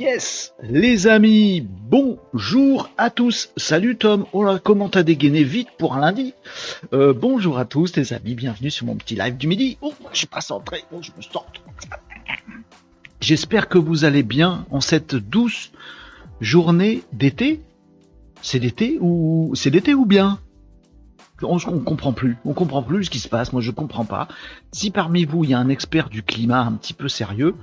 Yes, les amis, bonjour à tous. Salut Tom. Oh là, comment t'as dégainé vite pour un lundi Euh, Bonjour à tous, les amis. Bienvenue sur mon petit live du midi. Oh, je suis pas centré. Oh, je me sors. J'espère que vous allez bien en cette douce journée d'été. C'est l'été ou c'est ou bien on, on comprend plus. On comprend plus ce qui se passe. Moi, je comprends pas. Si parmi vous il y a un expert du climat un petit peu sérieux,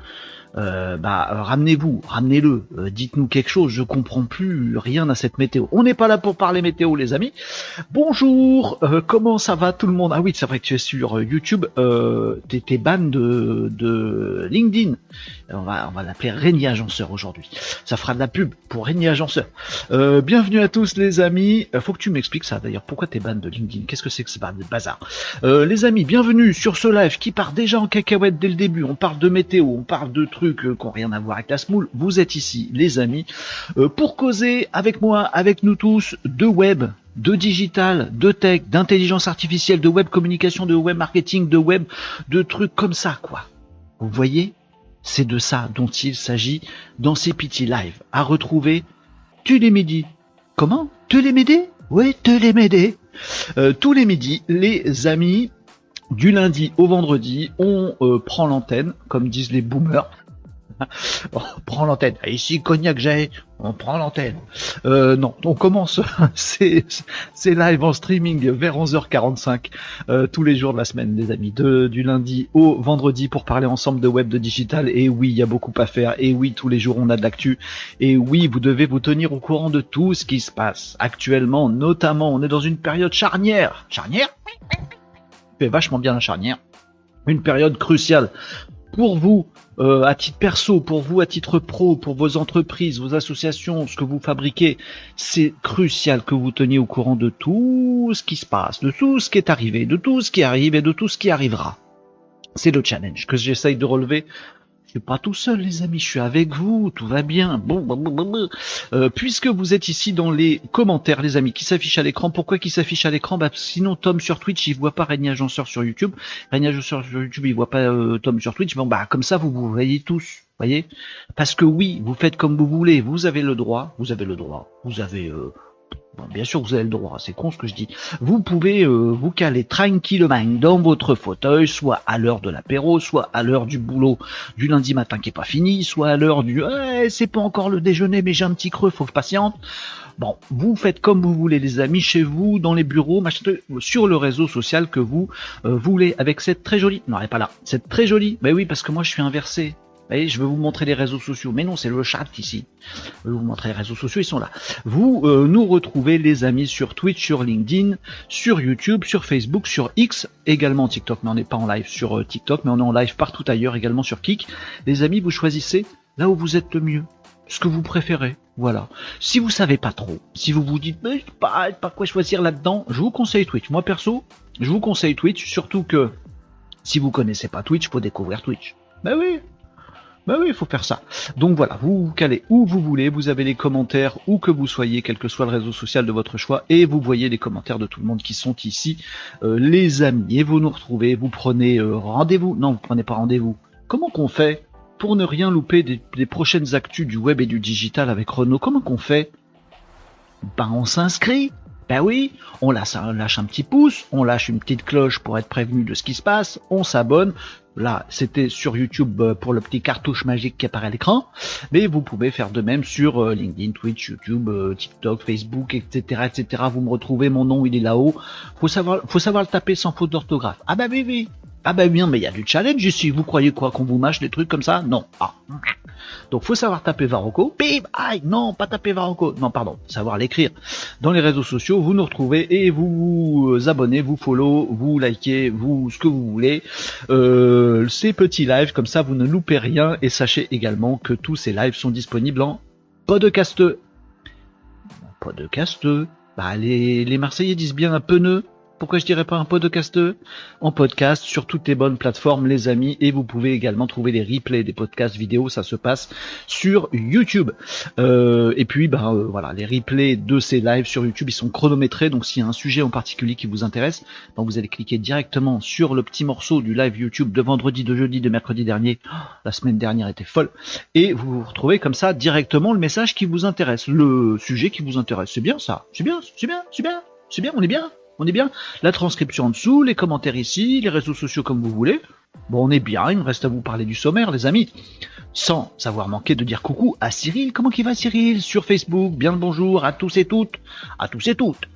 euh, bah ramenez-vous, ramenez-le, euh, dites-nous quelque chose, je comprends plus rien à cette météo. On n'est pas là pour parler météo les amis. Bonjour, euh, comment ça va tout le monde? Ah oui, c'est vrai que tu es sur YouTube, euh, t'es, t'es ban de, de LinkedIn. On va, on va l'appeler Régnier Agenceur aujourd'hui. Ça fera de la pub pour Régnier Agenceur. Euh, bienvenue à tous les amis. Euh, faut que tu m'expliques ça d'ailleurs, pourquoi t'es ban de LinkedIn? Qu'est-ce que c'est que ce bazar? Euh, Les amis, bienvenue sur ce live qui part déjà en cacahuète dès le début. On parle de météo, on parle de trucs euh, qui n'ont rien à voir avec la smoule. Vous êtes ici, les amis, euh, pour causer avec moi, avec nous tous, de web, de digital, de tech, d'intelligence artificielle, de web communication, de web marketing, de web, de trucs comme ça, quoi. Vous voyez? C'est de ça dont il s'agit dans ces petits lives. À retrouver tous les midis. Comment? Tous les midis? Oui, tous les midis. Euh, tous les midis, les amis, du lundi au vendredi, on euh, prend l'antenne, comme disent les boomers. on prend l'antenne. Et Ici, cognac j'ai, on prend l'antenne. Euh, non, on commence c'est c'est live en streaming vers 11h45 euh, tous les jours de la semaine, les amis, de, du lundi au vendredi pour parler ensemble de web, de digital. Et oui, il y a beaucoup à faire. Et oui, tous les jours on a de l'actu. Et oui, vous devez vous tenir au courant de tout ce qui se passe actuellement. Notamment, on est dans une période charnière. Charnière? Fait vachement bien la charnière. Une période cruciale pour vous, euh, à titre perso, pour vous à titre pro, pour vos entreprises, vos associations, ce que vous fabriquez, c'est crucial que vous teniez au courant de tout ce qui se passe, de tout ce qui est arrivé, de tout ce qui arrive et de tout ce qui arrivera. C'est le challenge que j'essaye de relever. Pas tout seul, les amis, je suis avec vous, tout va bien. Bon, bon, bon, bon. Euh, puisque vous êtes ici dans les commentaires, les amis, qui s'affichent à l'écran. Pourquoi qui s'affichent à l'écran? Bah, Sinon, Tom sur Twitch, il voit pas Régnier Agenceur sur YouTube. Régnier Agenceur sur YouTube, il voit pas euh, Tom sur Twitch. Bon, bah comme ça, vous vous voyez tous, voyez? Parce que oui, vous faites comme vous voulez. Vous avez le droit, vous avez le droit, vous avez... Euh, bien sûr, vous avez le droit, c'est con ce que je dis. Vous pouvez euh, vous caler tranquillement dans votre fauteuil, soit à l'heure de l'apéro, soit à l'heure du boulot du lundi matin qui est pas fini, soit à l'heure du eh, c'est pas encore le déjeuner mais j'ai un petit creux, faut que patiente. Bon, vous faites comme vous voulez les amis, chez vous, dans les bureaux, machin, sur le réseau social que vous euh, voulez, avec cette très jolie, non elle est pas là, cette très jolie, ben oui parce que moi je suis inversé, je veux vous montrer les réseaux sociaux, mais non, c'est le chat ici. Je vais vous montrer les réseaux sociaux, ils sont là. Vous euh, nous retrouvez, les amis, sur Twitch, sur LinkedIn, sur YouTube, sur Facebook, sur X, également TikTok, mais on n'est pas en live sur euh, TikTok, mais on est en live partout ailleurs, également sur Kik. Les amis, vous choisissez là où vous êtes le mieux, ce que vous préférez. Voilà. Si vous savez pas trop, si vous vous dites, mais pas, pas quoi choisir là-dedans, je vous conseille Twitch. Moi perso, je vous conseille Twitch, surtout que si vous connaissez pas Twitch, faut découvrir Twitch. Ben oui, bah oui, il faut faire ça. Donc voilà, vous vous calez où vous voulez, vous avez les commentaires où que vous soyez, quel que soit le réseau social de votre choix, et vous voyez les commentaires de tout le monde qui sont ici, euh, les amis, et vous nous retrouvez, vous prenez euh, rendez-vous, non, vous prenez pas rendez-vous. Comment qu'on fait pour ne rien louper des, prochaines actus du web et du digital avec Renault? Comment qu'on fait? Ben on s'inscrit ben oui, on lâche un petit pouce, on lâche une petite cloche pour être prévenu de ce qui se passe, on s'abonne. Là, c'était sur YouTube euh, pour le petit cartouche magique qui apparaît à l'écran, mais vous pouvez faire de même sur euh, LinkedIn, Twitch, YouTube, euh, TikTok, Facebook, etc., etc. Vous me retrouvez, mon nom il est là-haut. Faut savoir, faut savoir le taper sans faute d'orthographe. Ah bah oui, oui. Ah bah bien, mais il y a du challenge ici. Vous croyez quoi qu'on vous mâche des trucs comme ça? Non. Ah. Donc faut savoir taper Varocco. Bim, aïe, non, pas taper Varocco. Non, pardon, savoir l'écrire. Dans les réseaux sociaux, vous nous retrouvez et vous vous abonnez, vous follow, vous likez, vous ce que vous voulez. Euh, ces petits lives, comme ça vous ne loupez rien. Et sachez également que tous ces lives sont disponibles en podcast. Podcast. Bah les, les Marseillais disent bien un pneu. Pourquoi je dirais pas un podcast? En podcast sur toutes les bonnes plateformes, les amis, et vous pouvez également trouver des replays des podcasts vidéo. Ça se passe sur YouTube. Euh, et puis, bah voilà, les replays de ces lives sur YouTube, ils sont chronométrés. Donc, s'il y a un sujet en particulier qui vous intéresse, bah, vous allez cliquer directement sur le petit morceau du live YouTube de vendredi, de jeudi, de mercredi dernier. Oh, la semaine dernière était folle, et vous vous retrouvez comme ça directement le message qui vous intéresse, le sujet qui vous intéresse. C'est bien ça. C'est bien. C'est bien. C'est bien. C'est bien. On est bien. On est bien La transcription en dessous, les commentaires ici, les réseaux sociaux comme vous voulez. Bon, on est bien, il me reste à vous parler du sommaire, les amis. Sans savoir manquer de dire coucou à Cyril. Comment qu'il va Cyril? Sur Facebook, bien le bonjour à tous et toutes. À tous et toutes.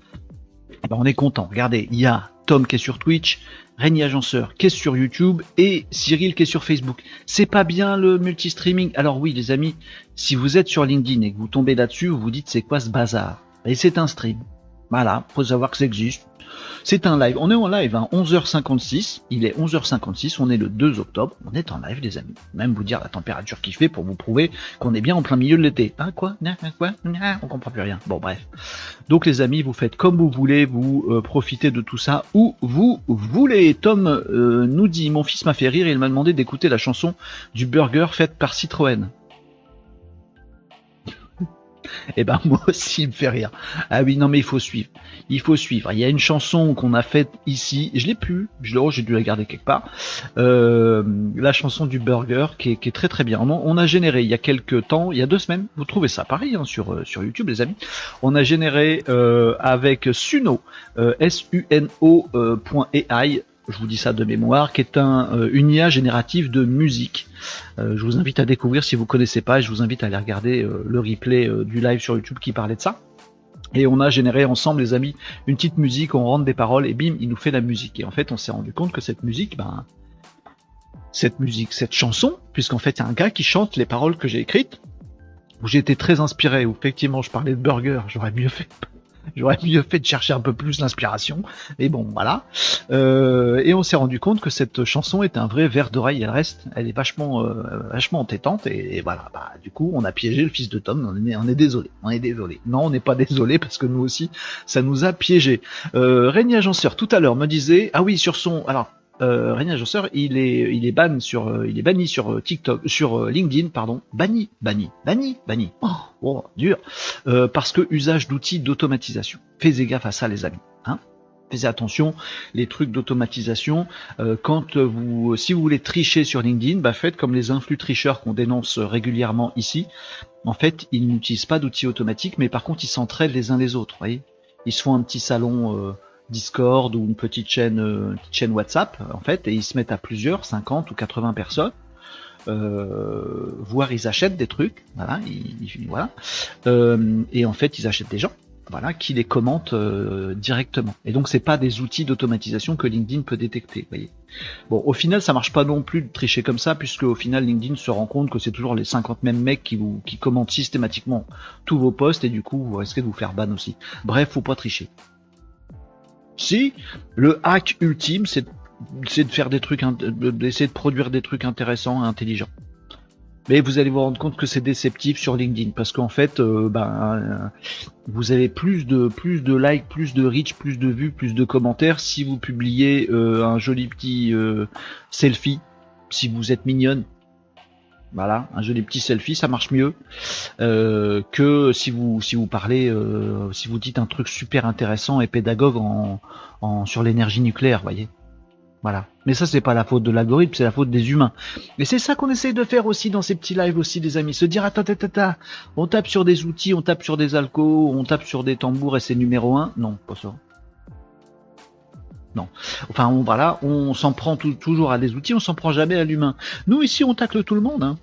Eh ben, on est content. Regardez, il y a Tom qui est sur Twitch, Régnier Agenceur qui est sur YouTube et Cyril qui est sur Facebook. C'est pas bien le multi-streaming? Alors oui, les amis, si vous êtes sur LinkedIn et que vous tombez là-dessus, vous vous dites c'est quoi ce bazar? Et c'est un stream. Voilà, faut savoir que ça existe. C'est un live. On est en live à 11h56. Il est 11h56. On est le 2 octobre. On est en live, les amis. Même vous dire la température qu'il fait pour vous prouver qu'on est bien en plein milieu de l'été. Hein, quoi? Quoi? On comprend plus rien. Bon, bref. Donc, les amis, vous faites comme vous voulez. Vous euh, profitez de tout ça où vous voulez. Tom euh, nous dit Mon fils m'a fait rire et il m'a demandé d'écouter la chanson du burger faite par Citroën. Eh ben moi aussi il me fait rire. Ah oui non mais il faut suivre. Il faut suivre. Il y a une chanson qu'on a faite ici. Je l'ai plus. Je l'ai j'ai dû la garder quelque part. Euh, la chanson du burger qui est, très très bien. On, a généré il y a quelques temps, il y a deux semaines. Vous trouvez ça pareil hein, sur euh, sur YouTube les amis. On a généré euh, avec Suno S U N O .ai je vous dis ça de mémoire, qui est un, euh, une IA générative de musique. Euh, je vous invite à découvrir si vous connaissez pas, je vous invite à aller regarder euh, le replay du live sur YouTube qui parlait de ça. Et on a généré ensemble, les amis, une petite musique, on rentre des paroles et bim, il nous fait la musique. Et en fait, on s'est rendu compte que cette musique, ben, cette musique, cette chanson, puisqu'en fait, a un gars qui chante les paroles que j'ai écrites, où j'étais très inspiré, où effectivement je parlais de burger, j'aurais mieux fait J'aurais mieux fait de chercher un peu plus l'inspiration, mais bon, voilà. Euh, et on s'est rendu compte que cette chanson est un vrai verre d'oreille. Elle reste, elle est vachement, euh, vachement entêtante, et, voilà. Bah, du coup, on a piégé le fils de Tom. On est, on est désolé, on est désolé. Non, on n'est pas désolé parce que nous aussi, ça nous a piégé. Euh, Régnier Agenceur tout à l'heure me disait, ah oui, sur son, alors euh, René Agenceur, il est, il est ban sur, euh, il est banni sur euh, TikTok, sur euh, LinkedIn, pardon, banni, banni, banni, banni. Oh, oh dur, parce que usage d'outils d'automatisation. Faites gaffe à ça, les amis. Hein Faites attention, les trucs d'automatisation. quand vous, si vous voulez tricher sur LinkedIn, bah faites comme les influx tricheurs qu'on dénonce régulièrement ici. En fait, ils n'utilisent pas d'outils automatiques, mais par contre, ils s'entraident les uns les autres. Voyez, ils se font un petit salon Discord ou une petite chaîne, euh, chaîne WhatsApp en fait, et ils se mettent à plusieurs, 50 ou 80 personnes. Euh, voire ils achètent des trucs, voilà, voilà, euh, et en fait ils achètent des gens, voilà, qui les commentent directement. Et donc c'est pas des outils d'automatisation que LinkedIn peut détecter, voyez. Bon, au final ça marche pas non plus de tricher comme ça, puisque au final LinkedIn se rend compte que c'est toujours les 50 mêmes mecs qui vous qui commentent systématiquement tous vos posts et du coup vous risquez de vous faire ban aussi. Bref, faut pas tricher. Si le hack ultime, c'est de faire des trucs, d'essayer de produire des trucs intéressants et intelligents. Mais vous allez vous rendre compte que c'est déceptif sur LinkedIn parce qu'en fait, euh, ben, euh, vous avez plus de plus de likes, plus de reach, plus de vues, plus de commentaires si vous publiez euh, un joli petit selfie, si vous êtes mignonne, voilà, un joli petit selfie, ça marche mieux euh, que si vous si vous parlez, euh, si vous dites un truc super intéressant et pédagogue en, sur l'énergie nucléaire, voyez. Voilà. Mais ça c'est pas la faute de l'algorithme, c'est la faute des humains. Et c'est ça qu'on essaye de faire aussi dans ces petits lives aussi, des amis, se dire attends, attends, attends, on tape sur des outils, on tape sur des alcools, on tape sur des tambours et c'est numéro un. Non, pas ça. Non. Enfin, on, voilà, on s'en prend toujours à des outils, on s'en prend jamais à l'humain. Nous, ici, on tacle tout le monde. Hein.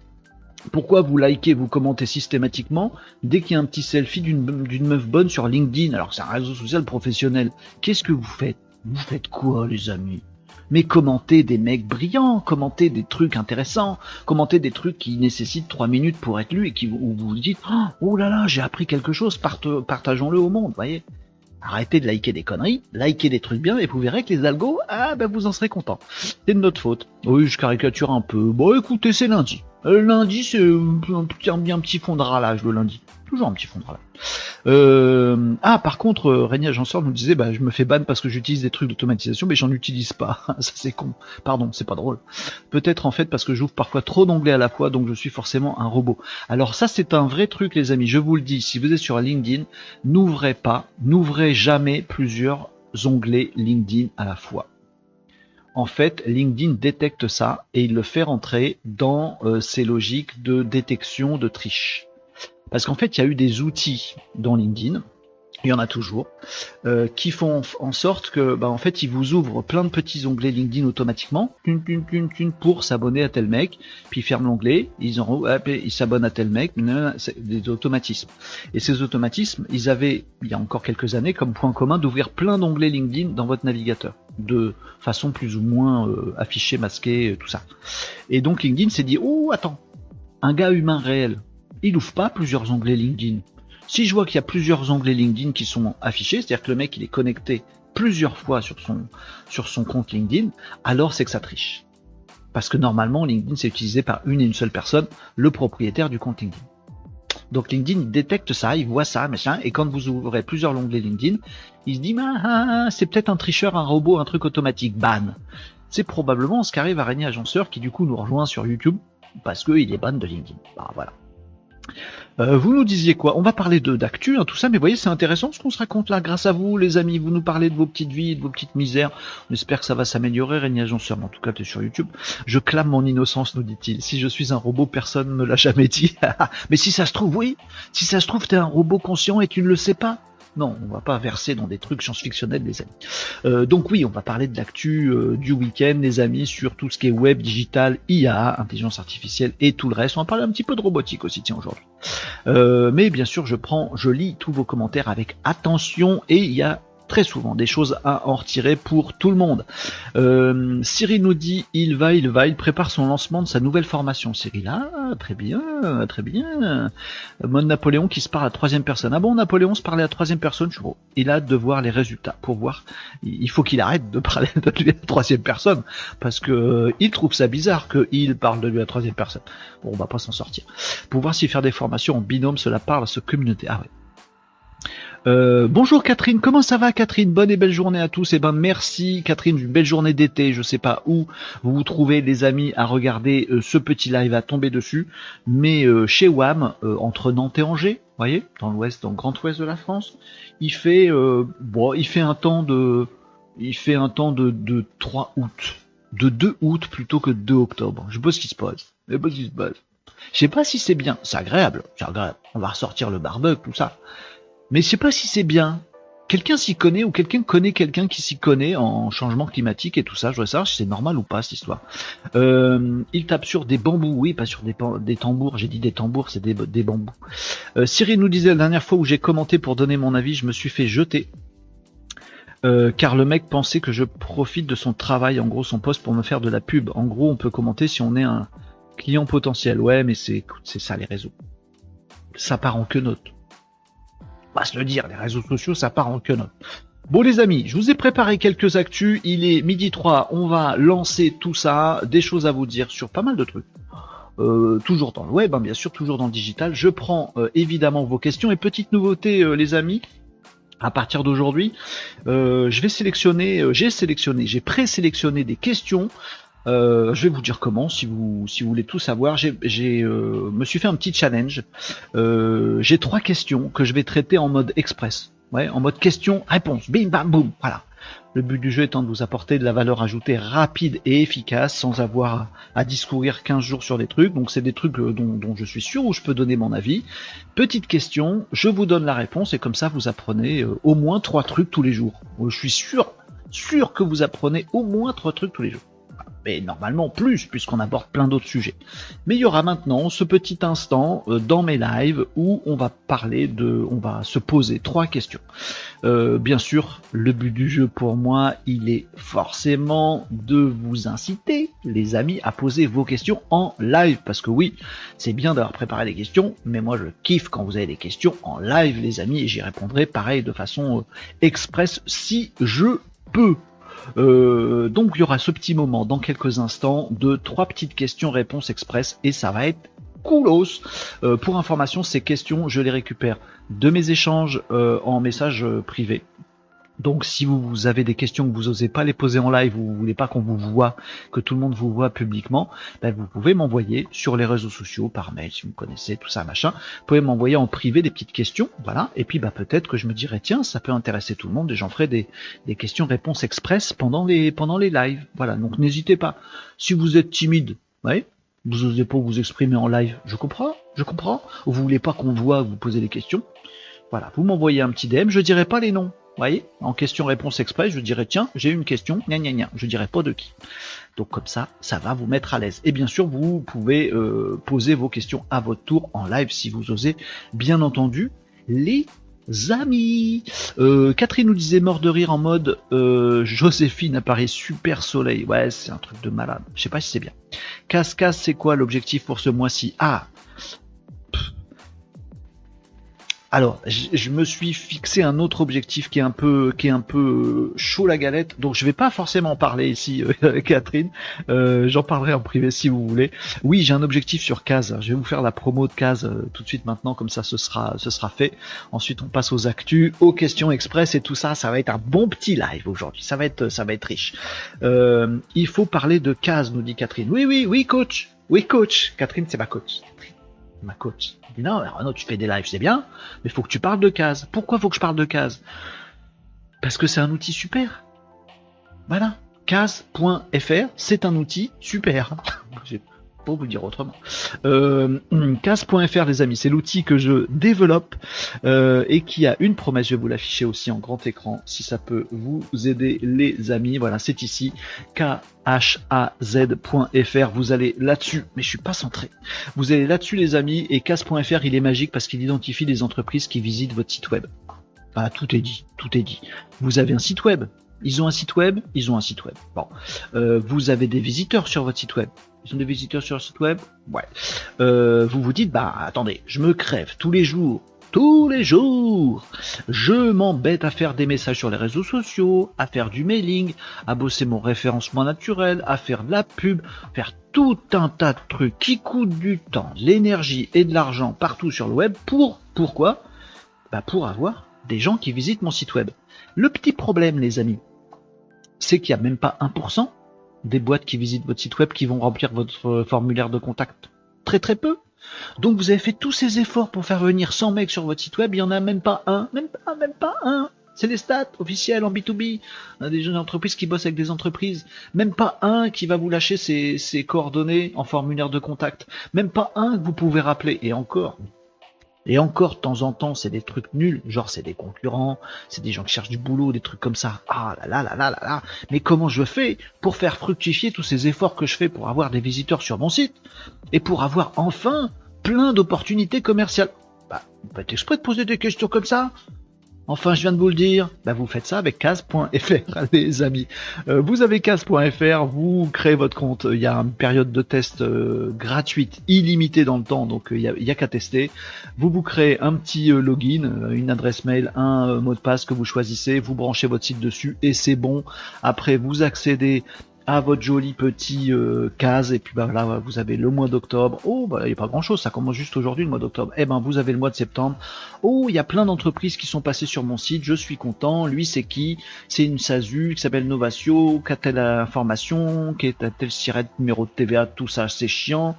Pourquoi vous likez, vous commentez systématiquement dès qu'il y a un petit selfie d'une meuf bonne sur LinkedIn, alors c'est un réseau social professionnel Qu'est-ce que vous faites? Vous faites quoi, les amis? Mais commentez des mecs brillants, commentez des trucs intéressants, commentez des trucs qui nécessitent trois minutes pour être lus et qui vous vous dites oh là là j'ai appris quelque chose, partageons-le au monde, voyez. Arrêtez de liker des conneries, likez des trucs bien et vous verrez que les algos, ah ben vous en serez content. C'est de notre faute. Oui, je caricature un peu. Bon écoutez, c'est lundi. Le lundi, c'est un, petit- un petit fond de ralage le lundi. Toujours un petit fond de ralage. Euh, ah, par contre, euh, Régnier Agenceur nous disait, bah, je me fais ban parce que j'utilise des trucs d'automatisation, mais j'en utilise pas. Ça, c'est con. Pardon, c'est pas drôle. Peut-être en fait parce que j'ouvre parfois trop d'onglets à la fois, donc je suis forcément un robot. Alors ça, c'est un vrai truc, les amis. Je vous le dis, si vous êtes sur LinkedIn, n'ouvrez pas, n'ouvrez jamais plusieurs onglets LinkedIn à la fois. En fait, LinkedIn détecte ça et il le fait rentrer dans euh, ses logiques de détection de triche. Parce qu'en fait, il y a eu des outils dans LinkedIn, il y en a toujours, euh, qui font en sorte que, bah, en fait, ils vous ouvrent plein de petits onglets LinkedIn automatiquement, pour s'abonner à tel mec, puis ils ferment l'onglet, ils s'abonnent à tel mec, des automatismes. Et ces automatismes, ils avaient, il y a encore quelques années, comme point commun d'ouvrir plein d'onglets LinkedIn dans votre navigateur, de façon plus ou moins euh, affichée, masquée, euh, tout ça. Et donc LinkedIn s'est dit, oh attends, un gars humain réel, il ouvre pas plusieurs onglets LinkedIn. Si je vois qu'il y a plusieurs onglets LinkedIn qui sont affichés, c'est-à-dire que le mec il est connecté plusieurs fois sur son, compte LinkedIn, alors c'est que ça triche. Parce que normalement LinkedIn c'est utilisé par une et une seule personne, le propriétaire du compte LinkedIn. Donc LinkedIn il détecte ça, il voit ça, machin, et quand vous ouvrez plusieurs onglets LinkedIn, il se dit ah, ah, ah, c'est peut-être un tricheur, un robot, un truc automatique, ban. C'est probablement ce qu'arrive à Régnier Agenceur qui du coup nous rejoint sur YouTube parce qu'il est ban de LinkedIn. Bah, voilà. Euh, vous nous disiez quoi? On va parler de d'actu, hein, tout ça, mais voyez, c'est intéressant ce qu'on se raconte là. Grâce à vous, les amis, vous nous parlez de vos petites vies, de vos petites misères. On espère que ça va s'améliorer, Régnier Agenceur, en tout cas, tu es sur YouTube. Je clame mon innocence, nous dit-il. Si je suis un robot, personne ne me l'a jamais dit. mais si ça se trouve, oui. Si ça se trouve, t'es un robot conscient et tu ne le sais pas. Non, on va pas verser dans des trucs science-fictionnels, les amis. Euh, donc oui, on va parler de l'actu euh, du week-end, les amis, sur tout ce qui est web, digital, IA, intelligence artificielle et tout le reste. On va parler un petit peu de robotique aussi, tiens, aujourd'hui. Euh, mais bien sûr, je prends, je lis tous vos commentaires avec attention et il y a très souvent des choses à en retirer pour tout le monde. Euh, Cyril nous dit il va, il va, il prépare son lancement de sa nouvelle formation. Cyril, ah, très bien, très bien. Mode Napoléon qui se parle à troisième personne. Ah bon, Napoléon se parlait à troisième personne, je. Il a hâte de voir les résultats pour voir. Il faut qu'il arrête de parler de lui à la troisième personne parce que euh, il trouve ça bizarre qu'il parle de lui à la troisième personne. Bon, on va pas s'en sortir. Pour voir si faire des formations en binôme, cela parle à ce communauté. Ah ouais. Euh, bonjour Catherine, comment ça va Catherine Bonne et belle journée à tous. Et ben merci Catherine, une belle journée d'été. Je sais pas où vous vous trouvez les amis à regarder euh, ce petit live à tomber dessus, mais euh, chez WAM, euh, entre Nantes et Angers, voyez, dans l'ouest, dans le grand ouest de la France, il fait bon, il fait un temps de il fait un temps de, de 3 août, de 2 août plutôt que 2 octobre. Je sais pas ce qui se passe. Je sais pas ce qui se passe. Je sais pas si c'est bien. C'est agréable, c'est agréable. On va ressortir le barbecue, tout ça. Mais je sais pas si c'est bien. Quelqu'un s'y connaît ou quelqu'un connaît quelqu'un qui s'y connaît en changement climatique et tout ça. Je voudrais savoir si c'est normal ou pas cette histoire. Euh, il tape sur des bambous, oui, pas sur des, tambours. J'ai dit des tambours, c'est des, bambous. Euh, Cyril nous disait la dernière fois où j'ai commenté pour donner mon avis, je me suis fait jeter. Euh, car le mec pensait que je profite de son travail, en gros son poste pour me faire de la pub. En gros, on peut commenter si on est un client potentiel. Ouais, mais c'est ça les réseaux. Ça part en quenotte se le dire, les réseaux sociaux, ça part en quenotte. Bon les amis, je vous ai préparé quelques actus, il est midi 3, on va lancer tout ça, des choses à vous dire sur pas mal de trucs. Euh, toujours dans le web, hein, bien sûr, toujours dans le digital. Je prends euh, évidemment vos questions et petite nouveauté euh, les amis, à partir d'aujourd'hui, je vais sélectionner, j'ai sélectionné, j'ai présélectionné des questions euh, je vais vous dire comment, si vous si vous voulez tout savoir. J'ai, euh, me suis fait un petit challenge. Euh, j'ai trois questions que je vais traiter en mode express, ouais, en mode question-réponse. Bim bam boum. Voilà. Le but du jeu étant de vous apporter de la valeur ajoutée rapide et efficace sans avoir à discourir 15 jours sur des trucs. Donc c'est des trucs dont, dont, je suis sûr où je peux donner mon avis. Petite question, je vous donne la réponse et comme ça vous apprenez au moins trois trucs tous les jours. Je suis sûr, sûr que vous apprenez au moins trois trucs tous les jours mais normalement plus, puisqu'on aborde plein d'autres sujets. Mais il y aura maintenant ce petit instant euh, dans mes lives où on va parler de, on va se poser trois questions. Euh, bien sûr, le but du jeu pour moi, il est forcément de vous inciter, les amis, à poser vos questions en live, parce que oui, c'est bien d'avoir préparé des questions, mais moi je kiffe quand vous avez des questions en live, les amis, et j'y répondrai pareil de façon euh, express si je peux. Euh, donc il y aura ce petit moment dans quelques instants de trois petites questions-réponses express et ça va être coolos. Euh, pour information, ces questions, je les récupère de mes échanges euh, en message privé. Donc si vous avez des questions que vous osez pas les poser en live, ou vous voulez pas qu'on vous voit, que tout le monde vous voit publiquement, ben vous pouvez m'envoyer sur les réseaux sociaux, par mail si vous connaissez, tout ça, machin. Vous pouvez m'envoyer en privé des petites questions, voilà. Et puis bah peut-être que je me dirais tiens, ça peut intéresser tout le monde et j'en ferai des, des questions-réponses express pendant les pendant les lives. Voilà, donc n'hésitez pas. Si vous êtes timide, ouais, vous osez pas vous exprimer en live, je comprends, je comprends. Ou vous voulez pas qu'on voit vous poser des questions. Voilà, vous m'envoyez un petit DM, je dirai pas les noms voyez, en question-réponse express, je dirais tiens, j'ai une question, gna gna gna, je dirais pas de qui. Donc comme ça, ça va vous mettre à l'aise. Et bien sûr, vous pouvez euh, poser vos questions à votre tour en live si vous osez. Bien entendu, les amis. Euh, Catherine nous disait mort de rire en mode euh, Joséphine apparaît super soleil. Ouais, c'est un truc de malade. Je sais pas si c'est bien. Casse-casse, c'est quoi l'objectif pour ce mois-ci? Ah, alors, je me suis fixé un autre objectif qui est un peu, qui est un peu chaud la galette. Donc, je vais pas forcément en parler ici euh, Catherine. Euh, j'en parlerai en privé si vous voulez. Oui, j'ai un objectif sur Case. Je vais vous faire la promo de Case euh, tout de suite maintenant, comme ça, ce sera, ce sera fait. Ensuite, on passe aux actus, aux questions express et tout ça. Ça va être un bon petit live aujourd'hui. Ça va être, ça va être riche. il faut parler de Case, nous dit Catherine. Oui, oui, oui, coach. Oui, coach. Catherine, c'est ma coach ma coach. dit non, Renaud, tu fais des lives, c'est bien, mais faut que tu parles de cases. Pourquoi faut que je parle de cases Parce que c'est un outil super. Voilà. Case.fr, c'est un outil super. vous dire autrement. Euh, Case.fr les amis, c'est l'outil que je développe euh, et qui a une promesse, je vais vous l'afficher aussi en grand écran si ça peut vous aider les amis. Voilà, c'est ici khaz.fr, vous allez là-dessus, mais je suis pas centré. Vous allez là-dessus les amis et Case.fr il est magique parce qu'il identifie les entreprises qui visitent votre site web. Ah, tout est dit, tout est dit. Vous avez un site web, ils ont un site web, ils ont un site web. Bon, euh, vous avez des visiteurs sur votre site web. Ils ont des visiteurs sur le site web. Ouais. Euh, vous vous dites, bah attendez, je me crève tous les jours, tous les jours. Je m'embête à faire des messages sur les réseaux sociaux, à faire du mailing, à bosser mon référencement naturel, à faire de la pub, faire tout un tas de trucs qui coûtent du temps, de l'énergie et de l'argent partout sur le web. Pour pourquoi? Bah pour avoir des gens qui visitent mon site web. Le petit problème, les amis, c'est qu'il n'y a même pas 1% des boîtes qui visitent votre site web qui vont remplir votre formulaire de contact. Très très peu. Donc vous avez fait tous ces efforts pour faire venir 100 mecs sur votre site web, il n'y en a même pas un, même pas, même pas un. C'est les stats officiels en B2B, des jeunes entreprises qui bossent avec des entreprises. Même pas un qui va vous lâcher ses coordonnées en formulaire de contact. Même pas un que vous pouvez rappeler. Et encore, et encore, de temps en temps, c'est des trucs nuls, genre c'est des concurrents, c'est des gens qui cherchent du boulot, des trucs comme ça. Ah là là là là là là. Mais comment je fais pour faire fructifier tous ces efforts que je fais pour avoir des visiteurs sur mon site et pour avoir enfin plein d'opportunités commerciales? Bah, faites exprès de poser des questions comme ça Enfin, je viens de vous le dire, bah vous faites ça avec case.fr, les amis. Euh, vous avez case.fr, vous créez votre compte. Il y a une période de test euh, gratuite, illimitée dans le temps, donc euh, il n'y a, a qu'à tester. Vous vous créez un petit login, une adresse mail, un mot de passe que vous choisissez, vous branchez votre site dessus et c'est bon. Après, vous accédez à votre joli petit euh, case et puis bah là vous avez le mois d'octobre. Oh bah il n'y a pas grand chose, ça commence juste aujourd'hui le mois d'octobre. Eh ben vous avez le mois de septembre. Oh il y a plein d'entreprises qui sont passées sur mon site, je suis content. Lui c'est qui? C'est une SASU qui s'appelle Novatio, qui a telle information, qui est à tel siret numéro de TVA, tout ça c'est chiant.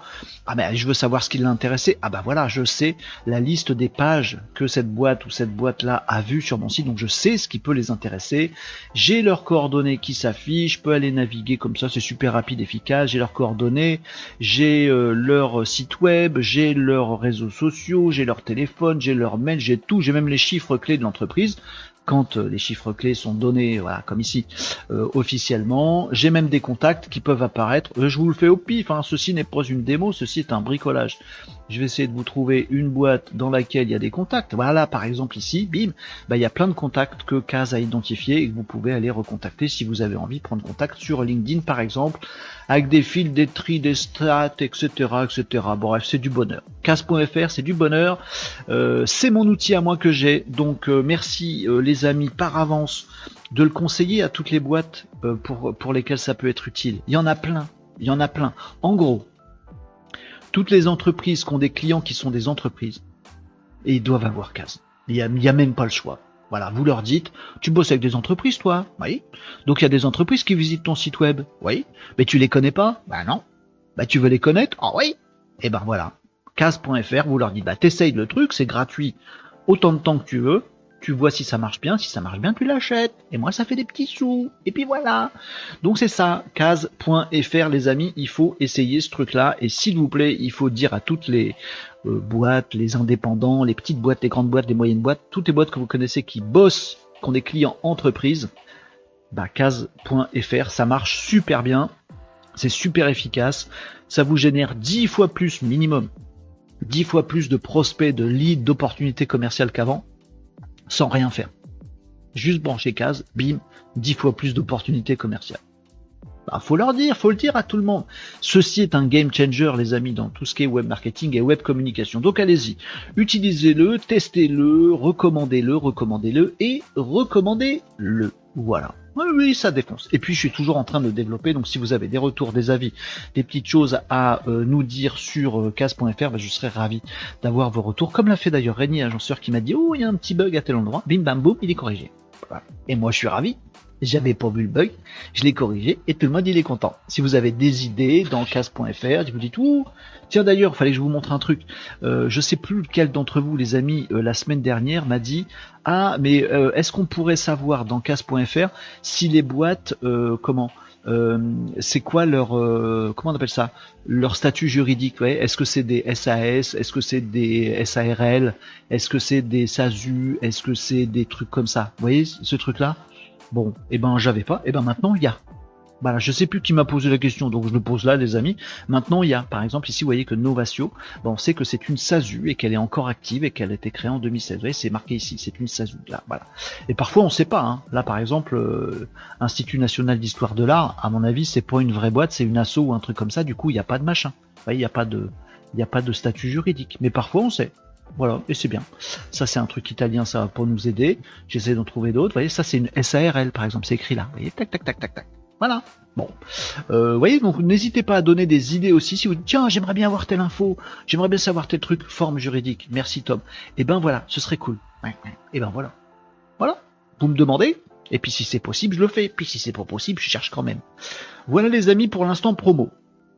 Ah ben je veux savoir ce qui l'a. Ah bah voilà je sais la liste des pages que cette boîte ou cette boîte là a vu sur mon site, donc je sais ce qui peut les intéresser. J'ai leurs coordonnées qui s'affichent, je peux aller naviguer comme ça, c'est super rapide, efficace. J'ai leurs coordonnées, j'ai euh, leur site web, j'ai leurs réseaux sociaux, j'ai leur téléphone, j'ai leur mail, j'ai tout, j'ai même les chiffres clés de l'entreprise quand euh, les chiffres clés sont donnés, voilà, comme ici, euh, officiellement. J'ai même des contacts qui peuvent apparaître. je vous le fais au pif, hein. ceci n'est pas une démo, ceci est un bricolage. Je vais essayer de vous trouver une boîte dans laquelle il y a des contacts. Voilà, par exemple ici, bim, bah, il y a plein de contacts que Kaz a identifiés et que vous pouvez aller recontacter si vous avez envie de prendre contact sur LinkedIn, par exemple. Avec des fils, des tris, des stats, etc., etc. Bref, c'est du bonheur. Casse.fr, c'est du bonheur. Euh, c'est mon outil à moi que j'ai. Donc euh, merci euh, les amis par avance de le conseiller à toutes les boîtes pour, pour lesquelles ça peut être utile. Il y en a plein. Il y en a plein. En gros, toutes les entreprises qui ont des clients qui sont des entreprises, et ils doivent avoir CAS. Il n'y a même pas le choix. Voilà, vous leur dites, tu bosses avec des entreprises, toi Oui. Donc il y a des entreprises qui visitent ton site web Oui. Mais tu les connais pas? Bah non. Bah tu veux les connaître? Ah oui. Et eh ben voilà. Case.fr, vous leur dites, bah t'essayes le truc, c'est gratuit autant de temps que tu veux, tu vois si ça marche bien, si ça marche bien, tu l'achètes. Et moi, ça fait des petits sous. Et puis voilà. Donc c'est ça, case.fr les amis, il faut essayer ce truc-là. Et s'il vous plaît, il faut dire à toutes les euh, boîtes, les indépendants, les petites boîtes, les grandes boîtes, les moyennes boîtes, toutes les boîtes que vous connaissez qui bossent, qui ont des clients entreprises, bah case.fr, ça marche super bien. C'est super efficace. Ça vous génère 10 fois plus minimum 10 fois plus de prospects, de leads, d'opportunités commerciales qu'avant sans rien faire. Juste brancher case, bim, dix fois plus d'opportunités commerciales. Bah, faut leur dire, faut le dire à tout le monde. Ceci est un game changer, les amis, dans tout ce qui est web marketing et web communication. Donc allez-y, utilisez-le, testez-le, recommandez-le, recommandez-le et recommandez-le. Voilà. Oui, ça défonce. Et puis je suis toujours en train de développer, donc si vous avez des retours, des avis, des petites choses à euh, nous dire sur euh, case.fr, bah, je serais ravi d'avoir vos retours. Comme l'a fait d'ailleurs Rémi, agenceur, qui m'a dit Oh, il y a un petit bug à tel endroit. Bim bam boum, il est corrigé. Et moi je suis ravi j'avais pas vu le bug, je l'ai corrigé et tout le monde il est content. Si vous avez des idées dans casse.fr, vous dites ouh, tiens d'ailleurs, fallait que je vous montre un truc. Euh, je sais plus lequel d'entre vous, les amis, euh, la semaine dernière m'a dit ah mais euh, est-ce qu'on pourrait savoir dans casse.fr si les boîtes euh, comment c'est quoi leur comment on appelle ça leur statut juridique est-ce que c'est des SAS est-ce que c'est des SARL est-ce que c'est des SASU est-ce que c'est des trucs comme ça? Vous voyez ce truc là Bon, et eh ben j'avais pas, et eh ben maintenant il y a. Voilà, je sais plus qui m'a posé la question, donc je le pose là, les amis. Maintenant, il y a, par exemple, ici, vous voyez que Novatio, ben, on sait que c'est une SASU et qu'elle est encore active et qu'elle a été créée en 2016. Vous voyez, c'est marqué ici, c'est une SASU. Là, voilà. Et parfois, on sait pas. Hein. Là, par exemple, euh, Institut national d'histoire de l'art, à mon avis, c'est pas une vraie boîte, c'est une asso ou un truc comme ça. Du coup, il n'y a pas de machin. Vous voyez, il n'y a pas de, il n'y a pas de statut juridique. Mais parfois, on sait. Voilà, et c'est bien. Ça, c'est un truc italien, ça va pas nous aider. J'essaie d'en trouver d'autres. Vous voyez, ça, c'est une SARL, par exemple. C'est écrit là. Vous voyez, tac, tac, tac, tac, tac. Voilà. Bon. Euh, vous voyez, donc n'hésitez pas à donner des idées aussi. Si vous dites, tiens, j'aimerais bien avoir telle info, j'aimerais bien savoir tel truc, forme juridique. Merci Tom. Et eh ben voilà, ce serait cool. Et eh ben voilà. Voilà. Vous me demandez, et puis si c'est possible, je le fais. Puis si c'est pas possible, je cherche quand même. Voilà les amis pour l'instant promo.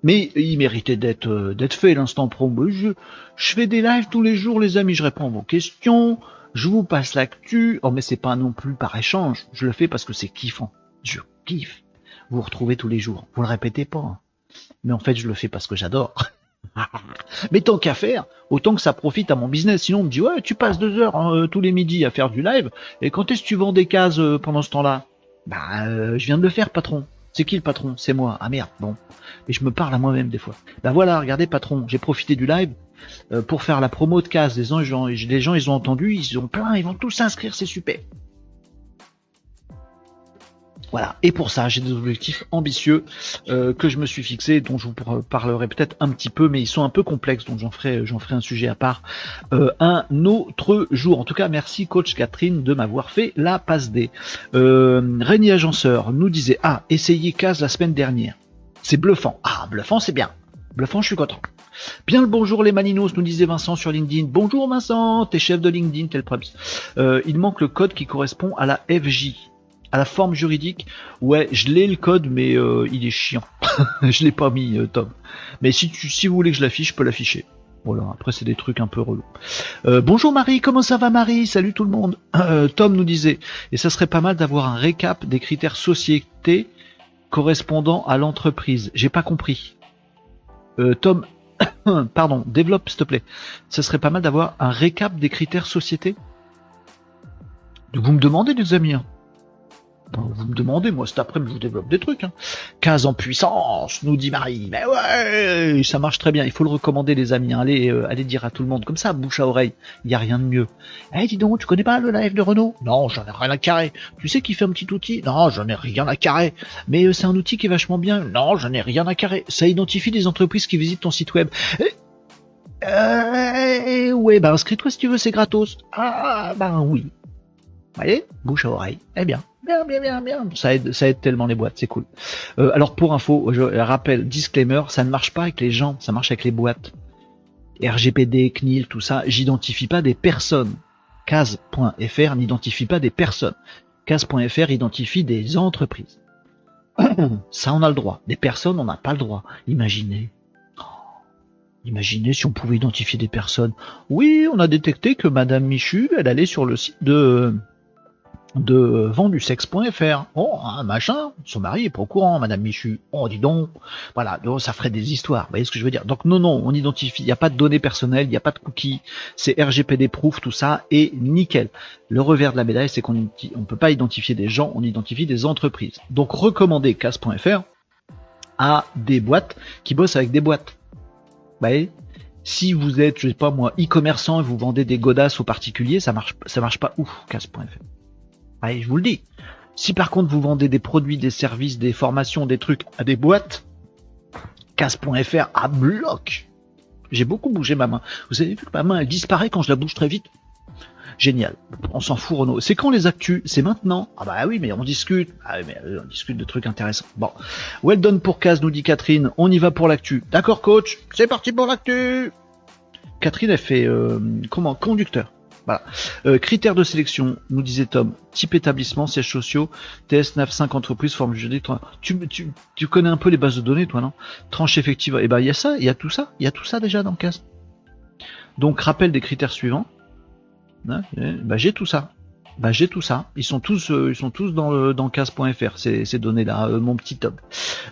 Mais il méritait d'être euh, d'être fait l'instant promo. Je, je fais des lives tous les jours, les amis. Je réponds à vos questions. Je vous passe l'actu. Oh, mais c'est pas non plus par échange. Je le fais parce que c'est kiffant. Je kiffe. Vous, retrouvez tous les jours. Vous le répétez pas. Hein. Mais en fait, je le fais parce que j'adore. mais tant qu'à faire, autant que ça profite à mon business. Sinon, on me dit ouais, tu passes deux heures hein, euh, tous les midis à faire du live. Et quand est-ce que tu vends des cases euh, pendant ce temps-là? Bah, je viens de le faire, patron. C'est qui le patron? C'est moi. Ah merde, bon. Mais je me parle à moi-même des fois. Ben voilà, regardez patron, j'ai profité du live euh, pour faire la promo de case. Les gens, les gens, ils ont entendu, ils ont plein, ils vont tous s'inscrire, c'est super. Voilà. Et pour ça, j'ai des objectifs ambitieux euh, que je me suis fixé, dont je vous parlerai peut-être un petit peu, mais ils sont un peu complexes, donc j'en ferai, un sujet à part euh, un autre jour. En tout cas, merci coach Catherine de m'avoir fait la passe D. Euh, Agenceur nous disait ah essayez case la semaine dernière. C'est bluffant. Ah bluffant c'est bien. Bluffant, je suis content. Bien le bonjour les maninos, nous disait Vincent sur LinkedIn. Bonjour Vincent, t'es chef de LinkedIn, tel euh, il manque le code qui correspond à la FJ à la forme juridique, ouais, je l'ai le code, mais euh, il est chiant. je l'ai pas mis, euh, Tom. Mais si, tu, si vous voulez que je l'affiche, je peux l'afficher. Voilà, après c'est des trucs un peu relous. Euh, bonjour Marie, comment ça va Marie? Salut tout le monde. Tom nous disait, et ça serait pas mal d'avoir un récap des critères société correspondant à l'entreprise. J'ai pas compris. Tom, pardon, développe s'il te plaît. Ça serait pas mal d'avoir un récap des critères société? Vous me demandez les amis. Hein Vous me demandez, moi cet après-midi je vous développe des trucs. Hein. 15 en puissance, nous dit Marie. Mais ouais, ça marche très bien. Il faut le recommander les amis. Allez, euh, allez dire à tout le monde comme ça, bouche à oreille. Il n'y a rien de mieux. Eh dis donc, tu connais pas le live de Renault? Non, j'en ai rien à carrer. Tu sais qui fait un petit outil? Non, j'en ai rien à carrer. Mais euh, c'est un outil qui est vachement bien. Non, j'en ai rien à carrer. Ça identifie des entreprises qui visitent ton site web. Eh, euh, ouais, bah inscris-toi si tu veux, c'est gratos. Ah, bah oui. Vous voyez Bouche à oreille. Eh bien. Bien, bien, bien, bien. Ça aide, ça aide tellement les boîtes, c'est cool. Euh, alors pour info, je rappelle, disclaimer, ça ne marche pas avec les gens, ça marche avec les boîtes. RGPD, CNIL, tout ça, j'identifie pas des personnes. Case.fr n'identifie pas des personnes. Case.fr identifie des entreprises. ça, on a le droit. Des personnes, on n'a pas le droit. Imaginez. Imaginez si on pouvait identifier des personnes. Oui, on a détecté que Madame Michu, elle allait sur le site de de vendusex.fr. Oh, un machin, son mari est pas au courant, Madame Michu. Oh, dis donc. Voilà, donc ça ferait des histoires. Vous voyez ce que je veux dire Donc non, non, on identifie. Il n'y a pas de données personnelles, il n'y a pas de cookies. C'est RGPD proof, tout ça, et nickel. Le revers de la médaille, c'est qu'on ne peut pas identifier des gens, on identifie des entreprises. Donc recommandez casse.fr à des boîtes qui bossent avec des boîtes. Vous voyez? Si vous êtes, je sais pas moi, e-commerçant et vous vendez des godasses aux particuliers, ça marche, ça marche pas ouf, casse.fr. Allez, je vous le dis. Si par contre vous vendez des produits, des services, des formations, des trucs à des boîtes, casse.fr à bloc. J'ai beaucoup bougé ma main. Vous avez vu que ma main elle disparaît quand je la bouge très vite? Génial. On s'en fout Renault. C'est quand les actus? C'est maintenant Ah bah oui, mais on discute. Ah oui, mais euh, on discute de trucs intéressants. Bon. Well done pour Case, nous dit Catherine. On y va pour l'actu. D'accord coach, c'est parti pour l'actu Catherine, elle fait euh, comment? Conducteur. Voilà. Euh, critères de sélection, nous disait Tom. Type établissement, sièges sociaux, TS95 entreprise, forme juridique. Tu, tu, tu connais un peu les bases de données, toi, non? Tranche effective. Eh ben, il y a ça, il y a tout ça, il y a tout ça déjà dans Case. Donc, rappel des critères suivants. Hein, bah, j'ai tout ça. Bah, j'ai tout ça. Ils sont tous, euh, ils sont tous dans le dans case.fr ces, ces données là, euh, mon petit top.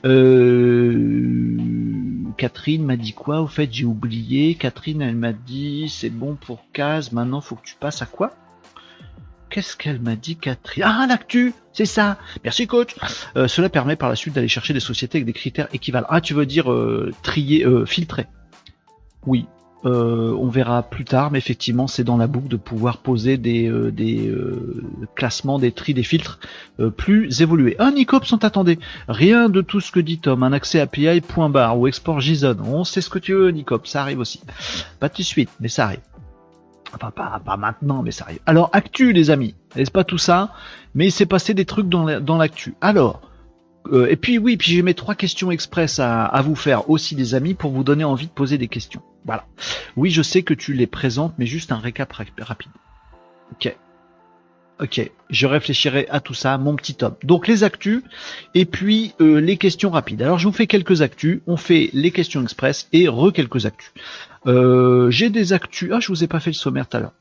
Euh, Catherine m'a dit quoi Au fait, j'ai oublié. Catherine, elle m'a dit c'est bon pour case. Maintenant, faut que tu passes à quoi? Qu'est-ce qu'elle m'a dit, Catherine? Ah, l'actu, c'est ça. Merci, coach. cela permet par la suite d'aller chercher des sociétés avec des critères équivalents. Ah, tu veux dire trier, filtrer? Oui, euh, on verra plus tard, mais effectivement, c'est dans la boucle de pouvoir poser des, euh, euh, classements, des tris, des filtres plus évolués. Un Nicops, on t'attendait. Rien de tout ce que dit Tom. Un accès API point barre ou export JSON. On sait ce que tu veux, Nicops. Ça arrive aussi. Pas tout de suite, mais ça arrive. Enfin, pas, pas maintenant, mais ça arrive. Alors, actu, les amis. N'est-ce pas tout ça? Mais il s'est passé des trucs dans l'actu. Alors, et puis oui, puis j'ai mes trois questions express à, vous faire aussi, des amis, pour vous donner envie de poser des questions. Voilà. Oui, je sais que tu les présentes, mais juste un récap rapide. Ok. Ok, je réfléchirai à tout ça, mon petit top. Donc les actus et puis euh, les questions rapides. Alors je vous fais quelques actus, on fait les questions express et re quelques actus. Euh, j'ai des actus. Ah, je vous ai pas fait le sommaire tout à l'heure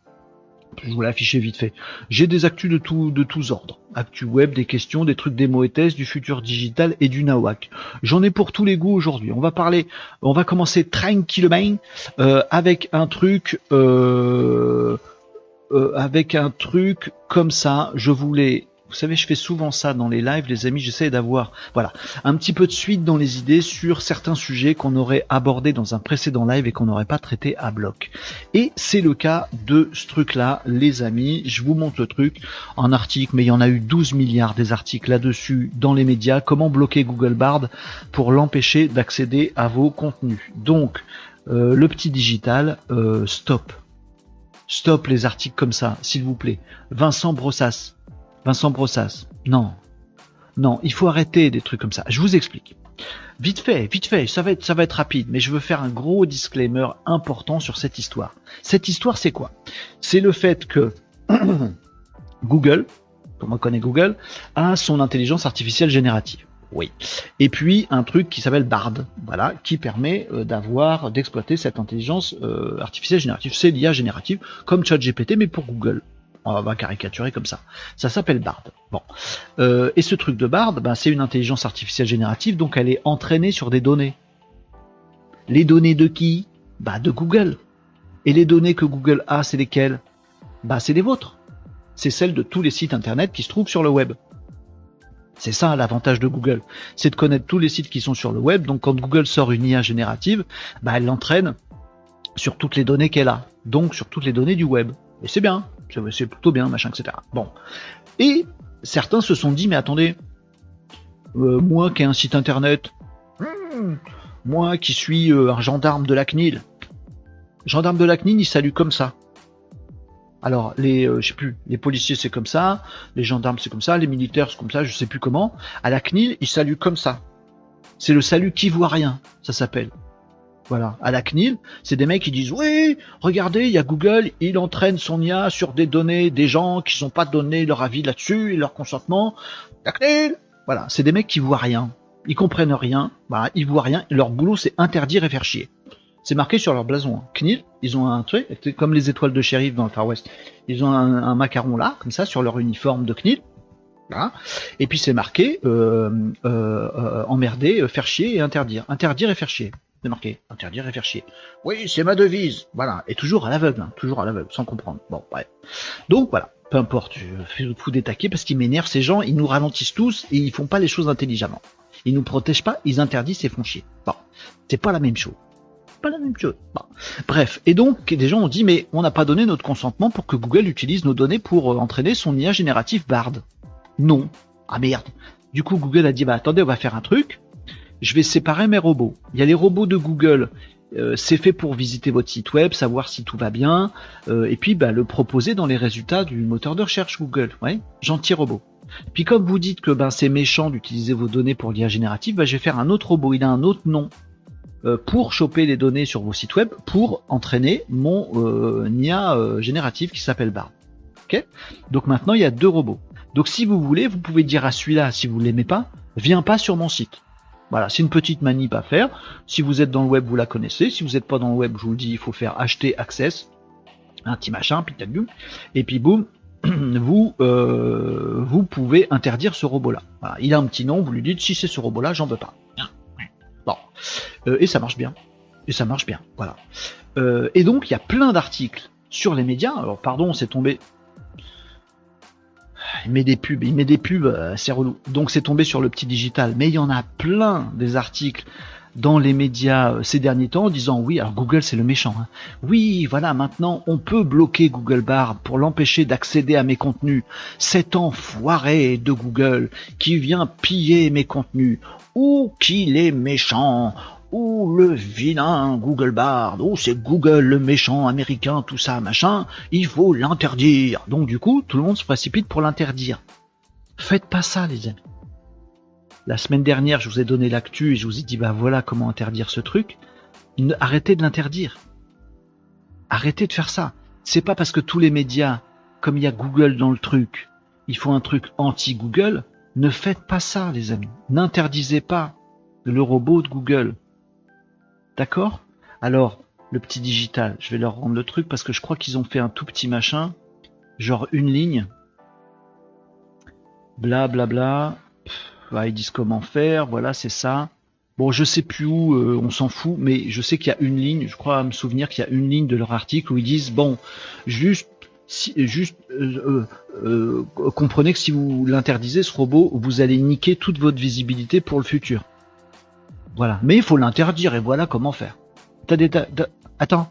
je vous l'afficher vite fait. J'ai des actus de, tous ordres. Actu web, des questions, des trucs démo et tests, du futur digital et du nawak. J'en ai pour tous les goûts aujourd'hui. On va parler, on va commencer tranquillement euh, avec un truc, euh, euh, avec un truc comme ça. Je voulais vous savez, je fais souvent ça dans les lives, les amis. J'essaie d'avoir, voilà, un petit peu de suite dans les idées sur certains sujets qu'on aurait abordés dans un précédent live et qu'on n'aurait pas traité à bloc. Et c'est le cas de ce truc-là, les amis. Je vous montre le truc en article, mais il y en a eu 12 milliards des articles là-dessus dans les médias. Comment bloquer Google Bard pour l'empêcher d'accéder à vos contenus? Donc, euh, le petit digital, euh, stop. Stop les articles comme ça, s'il vous plaît. Vincent Brossas, Vincent Brossas. Non. Non, il faut arrêter des trucs comme ça. Je vous explique. Vite fait, vite fait, ça va être, rapide, mais je veux faire un gros disclaimer important sur cette histoire. Cette histoire, c'est quoi? C'est le fait que Google, comme on connaît Google, a son intelligence artificielle générative. Oui. Et puis un truc qui s'appelle Bard, voilà, qui permet euh, d'avoir, d'exploiter cette intelligence euh, artificielle générative. C'est l'IA générative, comme ChatGPT, mais pour Google on va caricaturer comme ça. Ça s'appelle Bard. Bon. Euh, et ce truc de Bard, ben, c'est une intelligence artificielle générative, donc elle est entraînée sur des données. Les données de qui? Bah de Google. Et les données que Google a, c'est lesquelles? Bah c'est les vôtres. C'est celles de tous les sites internet qui se trouvent sur le web. C'est ça l'avantage de Google, c'est de connaître tous les sites qui sont sur le web. Donc quand Google sort une IA générative, bah, elle l'entraîne sur toutes les données qu'elle a, donc sur toutes les données du web. Et c'est bien, c'est plutôt bien, machin, etc. Bon. Et certains se sont dit, mais attendez, euh, moi qui ai un site internet, hmm, moi qui suis euh, un gendarme de la CNIL, gendarme de la CNIL, il salue comme ça. Alors, les, euh, je sais plus, les policiers c'est comme ça, les gendarmes c'est comme ça, les militaires c'est comme ça, je sais plus comment. À la CNIL, ils saluent comme ça. C'est le salut qui voit rien, ça s'appelle. Voilà. À la CNIL, c'est des mecs qui disent oui, regardez, il y a Google, il entraîne son IA sur des données des gens qui sont pas donné leur avis là-dessus et leur consentement. La CNIL, voilà, c'est des mecs qui voient rien, ils comprennent rien, bah, ils voient rien. Leur boulot c'est interdire et faire chier. C'est marqué sur leur blason. Hein. CNIL, ils ont un truc, comme les étoiles de shérif dans le Far West. Ils ont un, macaron là, comme ça, sur leur uniforme de CNIL. Et puis c'est marqué euh, euh, euh emmerder, euh, faire chier et interdire. Interdire et faire chier. C'est marqué. Interdire et faire chier. Oui, c'est ma devise. Voilà. Et toujours à l'aveugle, hein. toujours à l'aveugle, sans comprendre. Bon, bref. Donc voilà. Peu importe, je le coup d'étaquer parce qu'ils m'énervent ces gens, ils nous ralentissent tous et ils font pas les choses intelligemment. Ils nous protègent pas, ils interdisent et font chier. Bon, c'est pas la même chose pas la même chose. Bref, et donc des gens ont dit mais on n'a pas donné notre consentement pour que Google utilise nos données pour euh, entraîner son IA génératif Bard. Non. Ah merde. Du coup Google a dit bah attendez on va faire un truc. Je vais séparer mes robots. Il y a les robots de Google. Euh, c'est fait pour visiter votre site web, savoir si tout va bien, euh, et puis bah, le proposer dans les résultats du moteur de recherche Google. Ouais, gentil robot. Puis comme vous dites que ben c'est méchant d'utiliser vos données pour l'IA générative, bah, je vais faire un autre robot. Il a un autre nom. Euh, pour choper les données sur vos sites web pour entraîner mon NIA euh, génératif qui s'appelle Bard. Ok? Donc maintenant il y a deux robots. Donc si vous voulez, vous pouvez dire à celui-là, si vous l'aimez pas, viens pas sur mon site. Voilà, c'est une petite manip à faire. Si vous êtes dans le web, vous la connaissez. Si vous n'êtes pas dans le web, je vous le dis, il faut faire acheter access, un petit machin, et puis boum, vous vous pouvez interdire ce robot-là. Voilà, il a un petit nom, vous lui dites si c'est ce robot-là, j'en veux pas. Bon. Euh, et ça marche bien. Et ça marche bien. Voilà. Euh, et donc, il y a plein d'articles sur les médias. Alors, pardon, c'est tombé. Il met des pubs, il met des pubs, euh, c'est relou. Donc, c'est tombé sur le petit digital. Mais il y en a plein des articles dans les médias ces derniers temps en disant oui, alors Google c'est le méchant. Hein. Oui, voilà, maintenant on peut bloquer Google Bar pour l'empêcher d'accéder à mes contenus. Cet enfoiré de Google qui vient piller mes contenus ou qu'il est méchant, ou le vilain Google Bard, ou c'est Google le méchant américain, tout ça, machin, il faut l'interdire. Donc du coup, tout le monde se précipite pour l'interdire. Faites pas ça, les amis. La semaine dernière, je vous ai donné l'actu et je vous ai dit, bah voilà comment interdire ce truc. Arrêtez de l'interdire. Arrêtez de faire ça. C'est pas parce que tous les médias, comme il y a Google dans le truc, il faut un truc anti-Google, ne faites pas ça, les amis. N'interdisez pas le robot de Google. D'accord? Alors, le petit digital, je vais leur rendre le truc parce que je crois qu'ils ont fait un tout petit machin, genre une ligne. Bla bla bla. ils disent comment faire, voilà, c'est ça. Bon, je sais plus où, euh, on s'en fout, mais je sais qu'il y a une ligne, je crois me souvenir qu'il y a une ligne de leur article où ils disent, bon, juste juste euh, euh, comprenez que si vous l'interdisez ce robot, vous allez niquer toute votre visibilité pour le futur. Voilà. Mais il faut l'interdire et voilà comment faire. T'as des, attends,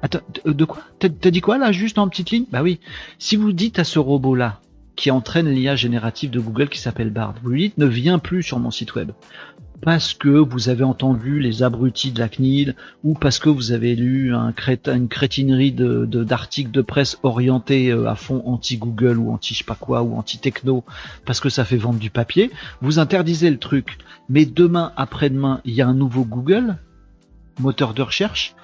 attends, de quoi? T'as dit quoi là, juste en petite ligne? Bah oui. Si vous dites à ce robot là qui entraîne l'IA générative de Google qui s'appelle Bard, vous lui dites ne viens plus sur mon site web parce que vous avez entendu les abrutis de la CNIL ou parce que vous avez lu un une crétinerie d'articles de, presse orientés euh, à fond anti-Google ou anti je sais pas quoi ou anti-techno parce que ça fait vendre du papier, vous interdisez le truc. Mais demain, après-demain, il y a un nouveau Google, moteur de recherche,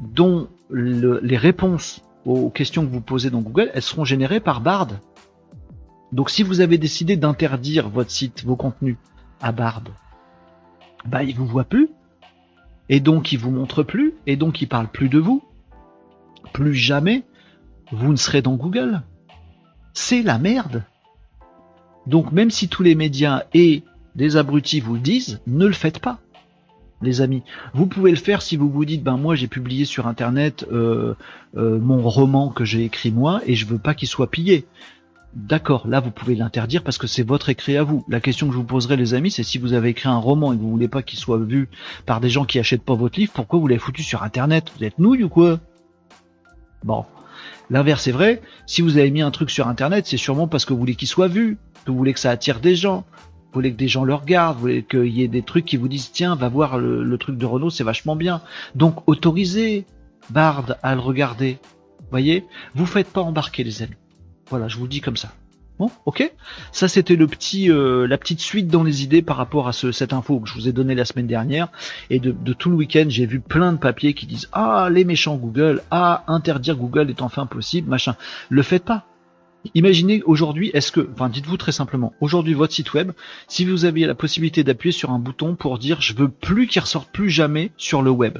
dont les réponses aux questions que vous posez dans Google, elles seront générées par Bard. Donc si vous avez décidé d'interdire votre site, vos contenus à Bard, bah il vous voit plus, et donc il vous montre plus, et donc il parle plus de vous. Plus jamais vous ne serez dans Google. C'est la merde. Donc même si tous les médias et des abrutis vous le disent, ne le faites pas, les amis. Vous pouvez le faire si vous vous dites, ben moi j'ai publié sur internet euh, euh, mon roman que j'ai écrit moi et je veux pas qu'il soit pillé. D'accord, là vous pouvez l'interdire parce que c'est votre écrit à vous. La question que je vous poserai les amis, c'est si vous avez écrit un roman et que vous voulez pas qu'il soit vu par des gens qui achètent pas votre livre, pourquoi vous l'avez foutu sur internet? Vous êtes nouille ou quoi? Bon. L'inverse est vrai, si vous avez mis un truc sur internet, c'est sûrement parce que vous voulez qu'il soit vu, vous voulez que ça attire des gens, vous voulez que des gens le regardent, vous voulez qu'il y ait des trucs qui vous disent tiens, va voir le, le truc de Renault, c'est vachement bien. Donc autorisez Bard à le regarder. Voyez? Vous faites pas embarquer les amis. Voilà, je vous le dis comme ça. Bon, ok. Ça, c'était le petit, euh, la petite suite dans les idées par rapport à ce, cette info que je vous ai donnée la semaine dernière. Et de, tout le week-end, j'ai vu plein de papiers qui disent ah les méchants Google, ah interdire Google est enfin possible, machin. Le faites pas. Imaginez aujourd'hui, est-ce que, enfin, dites-vous très simplement, aujourd'hui votre site web, si vous aviez la possibilité d'appuyer sur un bouton pour dire je veux plus qu'il ressorte plus jamais sur le web,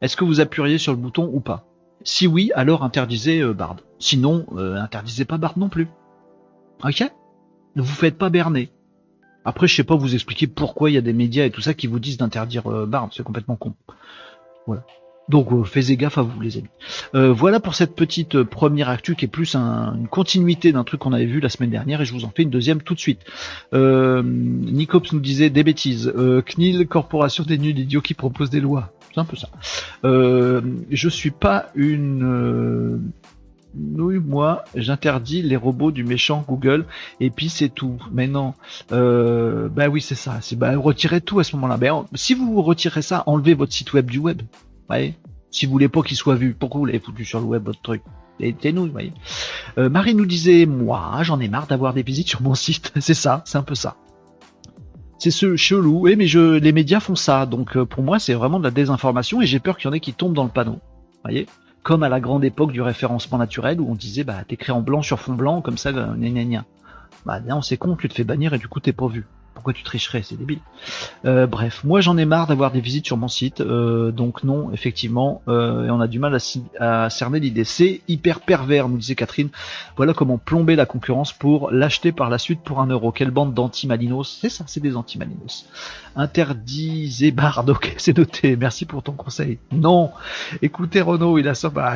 est-ce que vous appuyeriez sur le bouton ou pas? Si oui, alors interdisez euh, Bard. Sinon, euh, interdisez pas Bard non plus. Ok? Ne vous faites pas berner. Après, je sais pas vous expliquer pourquoi il y a des médias et tout ça qui vous disent d'interdire euh, Bard, c'est complètement con. Voilà. Donc euh, gaffe à vous les amis. Euh, voilà pour cette petite euh, première actu qui est plus un, une continuité d'un truc qu'on avait vu la semaine dernière et je vous en fais une deuxième tout de suite. Euh, Nicops nous disait des bêtises. CNIL, corporation des nuls idiots qui propose des lois. C'est un peu ça. Je suis pas une oui, moi, j'interdis les robots du méchant Google et puis c'est tout. Mais non, euh, bah oui, c'est ça. C'est bah retirez tout à ce moment-là. Ben, si vous retirez ça, enlevez votre site web du web. Voyez si vous voulez pas qu'il soit vu, pourquoi vous l'avez foutu sur le web votre truc? Et nous, voyez. Euh, Marie nous disait, moi, j'en ai marre d'avoir des visites sur mon site. c'est ça, c'est un peu ça. C'est ce chelou. Oui, mais je, les médias font ça. Donc euh, pour moi, c'est vraiment de la désinformation et j'ai peur qu'il y en ait qui tombent dans le panneau. Voyez? Comme à la grande époque du référencement naturel où on disait, bah, t'écris en blanc sur fond blanc, comme ça, gna gna gna. Bah, non, c'est con, tu te fais bannir et du coup, t'es pas vu pourquoi tu tricherais C'est débile. Euh, bref, moi j'en ai marre d'avoir des visites sur mon site, euh, donc non, effectivement, euh, et on a du mal à, cerner l'idée. C'est hyper pervers, nous disait Catherine. Voilà comment plomber la concurrence pour l'acheter par la suite pour un euro. Quelle bande d'anti-malinos C'est ça, c'est des anti-malinos. Interdit Bard, ok, c'est noté. Merci pour ton conseil. Non, écoutez Renault, il a ça. Bah,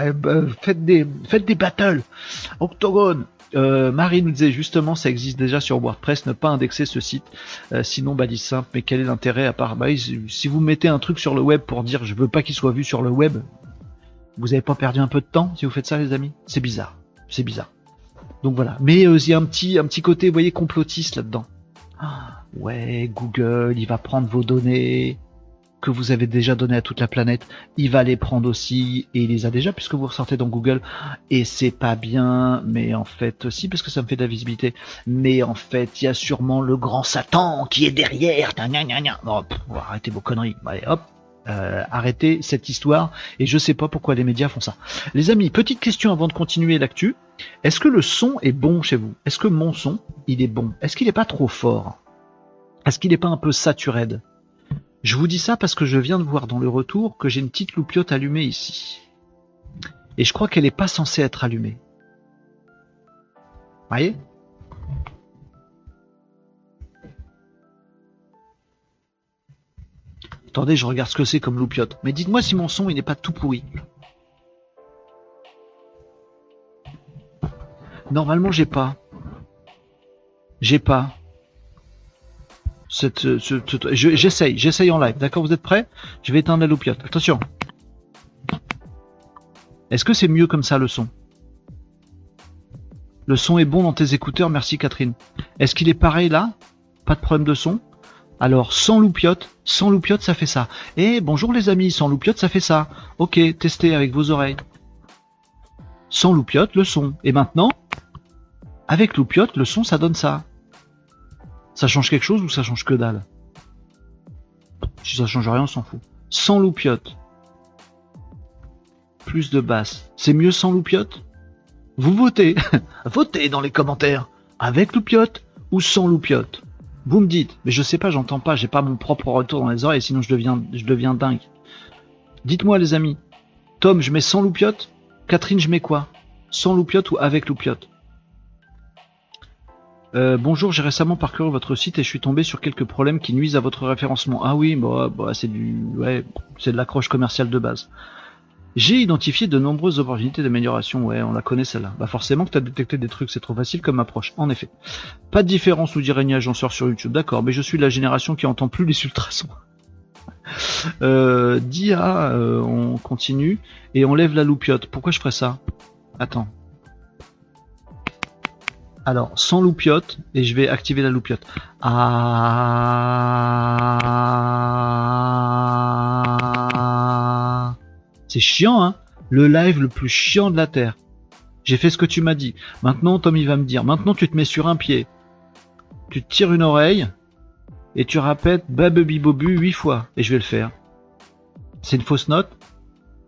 faites des, faites des battles. Octogone. Euh, Marie nous disait justement, ça existe déjà sur WordPress, ne pas indexer ce site, euh, sinon bah dit simple, mais quel est l'intérêt à part bah, si vous mettez un truc sur le web pour dire je veux pas qu'il soit vu sur le web, vous avez pas perdu un peu de temps si vous faites ça les amis? C'est bizarre, c'est bizarre. Donc voilà, mais euh, il y a un petit, un petit côté, vous voyez, complotiste là-dedans. Ah, ouais, Google, il va prendre vos données, que vous avez déjà donné à toute la planète, il va les prendre aussi et il les a déjà puisque vous ressortez dans Google. Et c'est pas bien, mais en fait aussi parce que ça me fait de la visibilité, mais en fait il y a sûrement le grand Satan qui est derrière. Non, arrêtez vos conneries, allez hop. Euh, arrêtez cette histoire. Et je sais pas pourquoi les médias font ça. Les amis, petite question avant de continuer l'actu. Est-ce que le son est bon chez vous? Est-ce que mon son, il est bon? Est-ce qu'il est pas trop fort? Est-ce qu'il est pas un peu saturé? Je vous dis ça parce que je viens de voir dans le retour que j'ai une petite loupiote allumée ici. Et je crois qu'elle n'est pas censée être allumée. Voyez? Attendez, je regarde ce que c'est comme loupiote. Mais dites-moi si mon son il n'est pas tout pourri. Normalement j'ai pas. J'ai pas. J'essaye, j'essaye en live. D'accord, vous êtes prêts? Je vais éteindre la loupiote. Attention. Est-ce que c'est mieux comme ça le son? Le son est bon dans tes écouteurs, merci Catherine. Est-ce qu'il est pareil là? Pas de problème de son? Alors, sans loupiote, sans loupiote, ça fait ça. Eh, bonjour les amis, sans loupiote, ça fait ça. Ok, testez avec vos oreilles. Sans loupiote, le son. Et maintenant, avec loupiote, le son, ça donne ça. Ça change quelque chose ou ça change que dalle? Si ça change rien, on s'en fout. Sans loupiote. Plus de basse. C'est mieux sans loupiote? Vous votez. votez dans les commentaires. Avec loupiote ou sans loupiote? Vous me dites. Mais je sais pas, j'entends pas. J'ai pas mon propre retour dans les oreilles, sinon je deviens, je deviens dingue. Dites-moi les amis. Tom, je mets sans loupiote? Catherine, je mets quoi? Sans loupiote ou avec loupiote? Euh, bonjour, j'ai récemment parcouru votre site et je suis tombé sur quelques problèmes qui nuisent à votre référencement. Ah oui, bah, bah c'est du, ouais, c'est de l'accroche commerciale de base. J'ai identifié de nombreuses opportunités d'amélioration. Ouais, on la connaît celle-là. Bah forcément que t'as détecté des trucs, c'est trop facile comme approche. En effet. Pas de différence, nous dirait une sort sur YouTube. D'accord, mais je suis de la génération qui entend plus les ultrasons. euh, Dia, euh, on continue et on lève la loupiote. Pourquoi je ferais ça? Attends. Alors, sans loupiote, et je vais activer la loupiote. Ah. C'est chiant, hein Le live le plus chiant de la Terre. J'ai fait ce que tu m'as dit. Maintenant, Tommy va me dire. Maintenant, tu te mets sur un pied. Tu te tires une oreille. Et tu répètes Babubi Bobu huit fois. Et je vais le faire. C'est une fausse note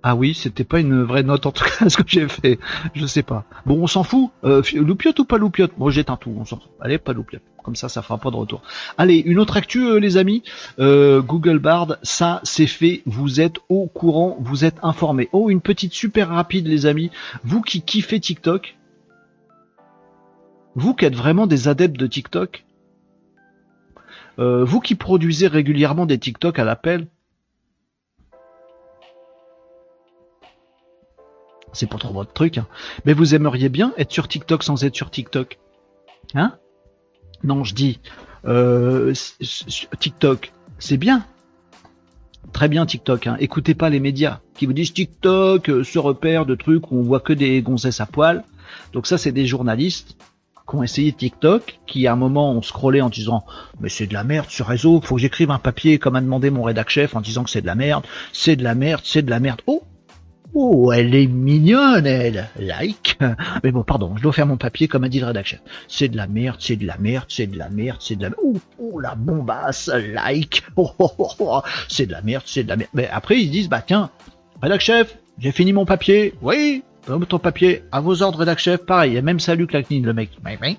ah oui, c'était pas une vraie note en tout cas ce que j'ai fait. Je sais pas. Bon, on s'en fout. Euh, loupiote ou pas loupiote? Bon, j'éteins tout. On s'en fout. Allez, pas loupiote. Comme ça, ça fera pas de retour. Allez, une autre actu, euh, les amis. Euh, Google Bard, ça c'est fait. Vous êtes au courant, vous êtes informés. Oh, une petite super rapide, les amis. Vous qui kiffez TikTok, vous qui êtes vraiment des adeptes de TikTok, euh, vous qui produisez régulièrement des TikTok à l'appel, c'est pas trop votre truc, hein. mais vous aimeriez bien être sur TikTok sans être sur TikTok. Hein? Non, je dis, euh, TikTok, c'est bien. Très bien TikTok, hein. écoutez pas les médias qui vous disent TikTok, euh, ce repère de trucs où on voit que des gonzesses à poil. Donc ça, c'est des journalistes qui ont essayé TikTok, qui à un moment ont scrollé en disant mais c'est de la merde ce réseau, faut que j'écrive un papier comme a demandé mon rédac chef en disant que c'est de la merde, c'est de la merde, c'est de la merde. Oh, Oh, elle est mignonne, elle. Like. Mais bon, pardon, je dois faire mon papier comme a dit le rédacteur. C'est de la merde, c'est de la merde, c'est de la merde, c'est de la merde. Oh, la bombasse, like. Oh, oh, oh, oh, c'est de la merde, c'est de la merde. Mais après, ils disent, bah tiens, rédac chef, j'ai fini mon papier. Oui, ton papier, à vos ordres, rédac chef, pareil, a même salut Clacknin, le mec. Et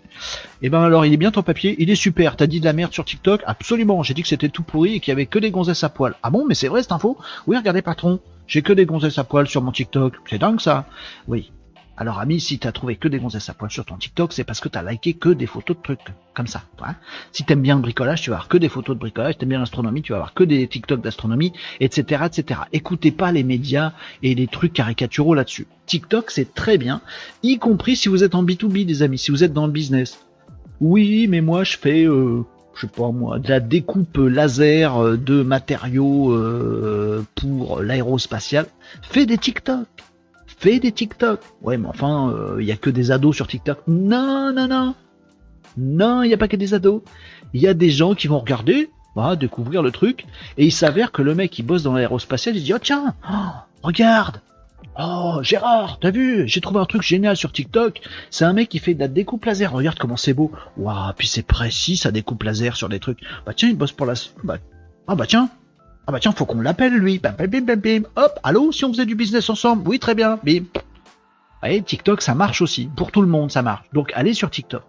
eh ben alors, il est bien ton papier, il est super. T'as dit de la merde sur TikTok? Absolument, j'ai dit que c'était tout pourri et qu'il y avait que des gonzesses à poil. Ah bon, mais c'est vrai cette info? Oui, regardez patron, j'ai que des gonzesses à poil sur mon TikTok. C'est dingue ça. Oui. Alors ami, si t'as trouvé que des gonzesses à poil sur ton TikTok, c'est parce que t'as liké que des photos de trucs comme ça. Hein si t'aimes bien le bricolage, tu vas avoir que des photos de bricolage. T'aimes bien l'astronomie, tu vas avoir que des TikTok d'astronomie, etc., etc. Écoutez pas les médias et les trucs caricaturaux là-dessus. TikTok, c'est très bien, y compris si vous êtes en B2B, des amis, si vous êtes dans le business. Oui, mais moi je fais euh, je sais pas moi, de la découpe laser euh, de matériaux euh, pour l'aérospatial, fais des TikTok. Fais des TikTok. Ouais, mais enfin, il n'y a que des ados sur TikTok. Non, non, non. Non, il n'y a pas que des ados. Il y a des gens qui vont regarder, voilà, découvrir le truc, et il s'avère que le mec qui bosse dans l'aérospatial, il dit, oh tiens, oh, regarde, Oh, Gérard, t'as vu J'ai trouvé un truc génial sur TikTok. C'est un mec qui fait de la découpe laser. Regarde comment c'est beau. Waouh, puis c'est précis, ça découpe laser sur des trucs. Bah tiens, il bosse pour la... Bah... Ah bah tiens. Ah bah tiens, faut qu'on l'appelle lui. Bam, bam, bam, bam, bam. Hop, allô, si on faisait du business ensemble Oui, très bien. Bim. Voyez, TikTok, ça marche aussi. Pour tout le monde, ça marche. Donc allez sur TikTok.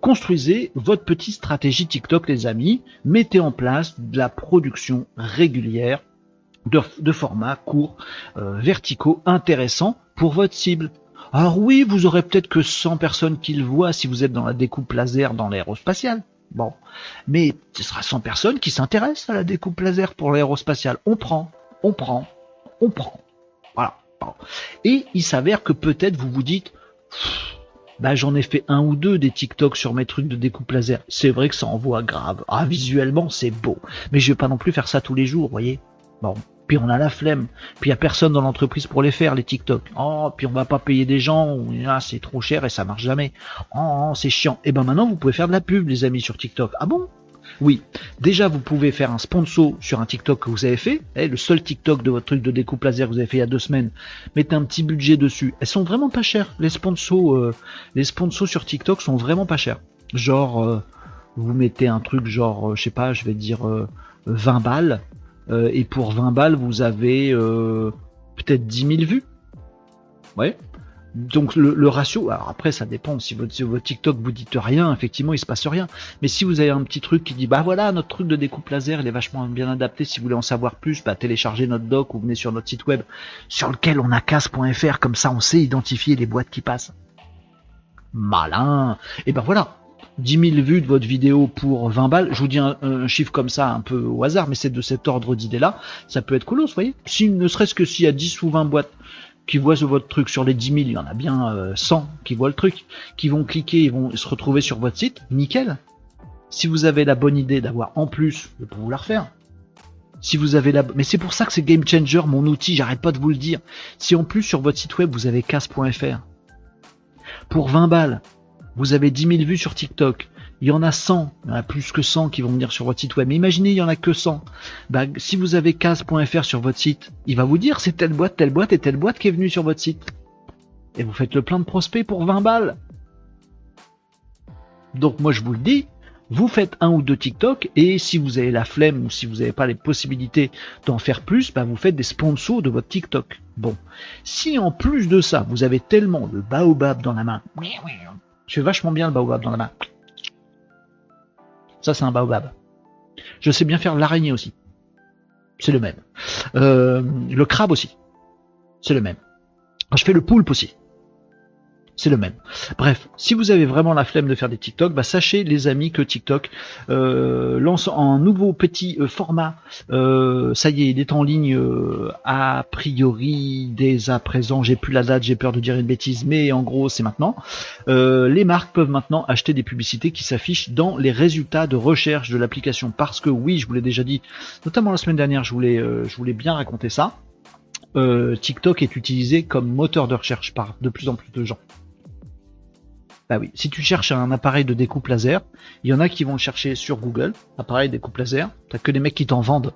Construisez votre petite stratégie TikTok, les amis. Mettez en place de la production régulière de, formats courts, euh, verticaux, intéressants pour votre cible. Alors oui, vous aurez peut-être que 100 personnes qui le voient si vous êtes dans la découpe laser dans l'aérospatial. Bon, mais ce sera 100 personnes qui s'intéressent à la découpe laser pour l'aérospatial. On prend, on prend, on prend. Voilà. Et il s'avère que peut-être vous vous dites, bah j'en ai fait un ou deux des TikTok sur mes trucs de découpe laser. C'est vrai que ça envoie grave. Ah visuellement c'est beau, mais je vais pas non plus faire ça tous les jours, voyez. Bon, puis on a la flemme, puis il y a personne dans l'entreprise pour les faire les TikTok. Oh, puis on va pas payer des gens, ah, c'est trop cher et ça marche jamais. Oh, oh c'est chiant. Et eh ben maintenant vous pouvez faire de la pub les amis sur TikTok. Ah bon? Oui, déjà vous pouvez faire un sponsor sur un TikTok que vous avez fait, eh, le seul TikTok de votre truc de découpe laser que vous avez fait il y a deux semaines, mettez un petit budget dessus. Elles sont vraiment pas chères. Les sponsors, euh, les sur TikTok sont vraiment pas chers. Genre, euh, vous mettez un truc genre, euh, je sais pas, je vais dire 20 balles euh, et pour 20 balles, vous avez euh, peut-être 10 000 vues. Ouais. Donc le, ratio, alors après ça dépend, si votre, TikTok vous dites rien, effectivement il se passe rien. Mais si vous avez un petit truc qui dit bah voilà notre truc de découpe laser il est vachement bien adapté, si vous voulez en savoir plus, bah téléchargez notre doc ou venez sur notre site web sur lequel on a casse.fr, comme ça on sait identifier les boîtes qui passent. Malin Et ben voilà, 10 000 vues de votre vidéo pour 20 balles, je vous dis un, chiffre comme ça un peu au hasard, mais c'est de cet ordre d'idée-là, ça peut être cool, vous voyez. Ne serait-ce que s'il y a 10 ou 20 boîtes qui voient votre truc sur les 10 000, il y en a bien 100 euh, qui voient le truc, qui vont cliquer, ils vont se retrouver sur votre site, nickel. Si vous avez la bonne idée d'avoir en plus, je peux vous la refaire. Si vous avez la, mais c'est pour ça que c'est Game Changer, mon outil, j'arrête pas de vous le dire. Si en plus sur votre site web vous avez casse.fr, pour 20 balles, vous avez 10 000 vues sur TikTok, il y en a 100, il y en a plus que 100 qui vont venir sur votre site web. Mais imaginez, il y en a que 100. Bah, si vous avez case.fr sur votre site, il va vous dire c'est telle boîte, telle boîte et telle boîte qui est venue sur votre site. Et vous faites le plein de prospects pour 20 balles. Donc moi je vous le dis, vous faites un ou deux TikTok et si vous avez la flemme ou si vous n'avez pas les possibilités d'en faire plus, bah vous faites des sponsors de votre TikTok. Bon, si en plus de ça, vous avez tellement de baobab dans la main, je fais vachement bien le baobab dans la main. Ça c'est un baobab. Je sais bien faire l'araignée aussi. C'est le même. Euh, le crabe aussi. C'est le même. Je fais le poulpe aussi c'est le même. Bref, si vous avez vraiment la flemme de faire des TikTok, bah sachez les amis que TikTok euh, lance un nouveau petit euh, format. Euh, ça y est, il est en ligne a priori dès à présent. J'ai plus la date, j'ai peur de dire une bêtise, mais en gros c'est maintenant. les marques peuvent maintenant acheter des publicités qui s'affichent dans les résultats de recherche de l'application. Parce que oui, je vous l'ai déjà dit, notamment la semaine dernière, je voulais, je voulais bien raconter ça. TikTok est utilisé comme moteur de recherche par de plus en plus de gens. Bah oui, si tu cherches un appareil de découpe laser, il y en a qui vont le chercher sur Google, appareil de découpe laser, t'as que des mecs qui t'en vendent.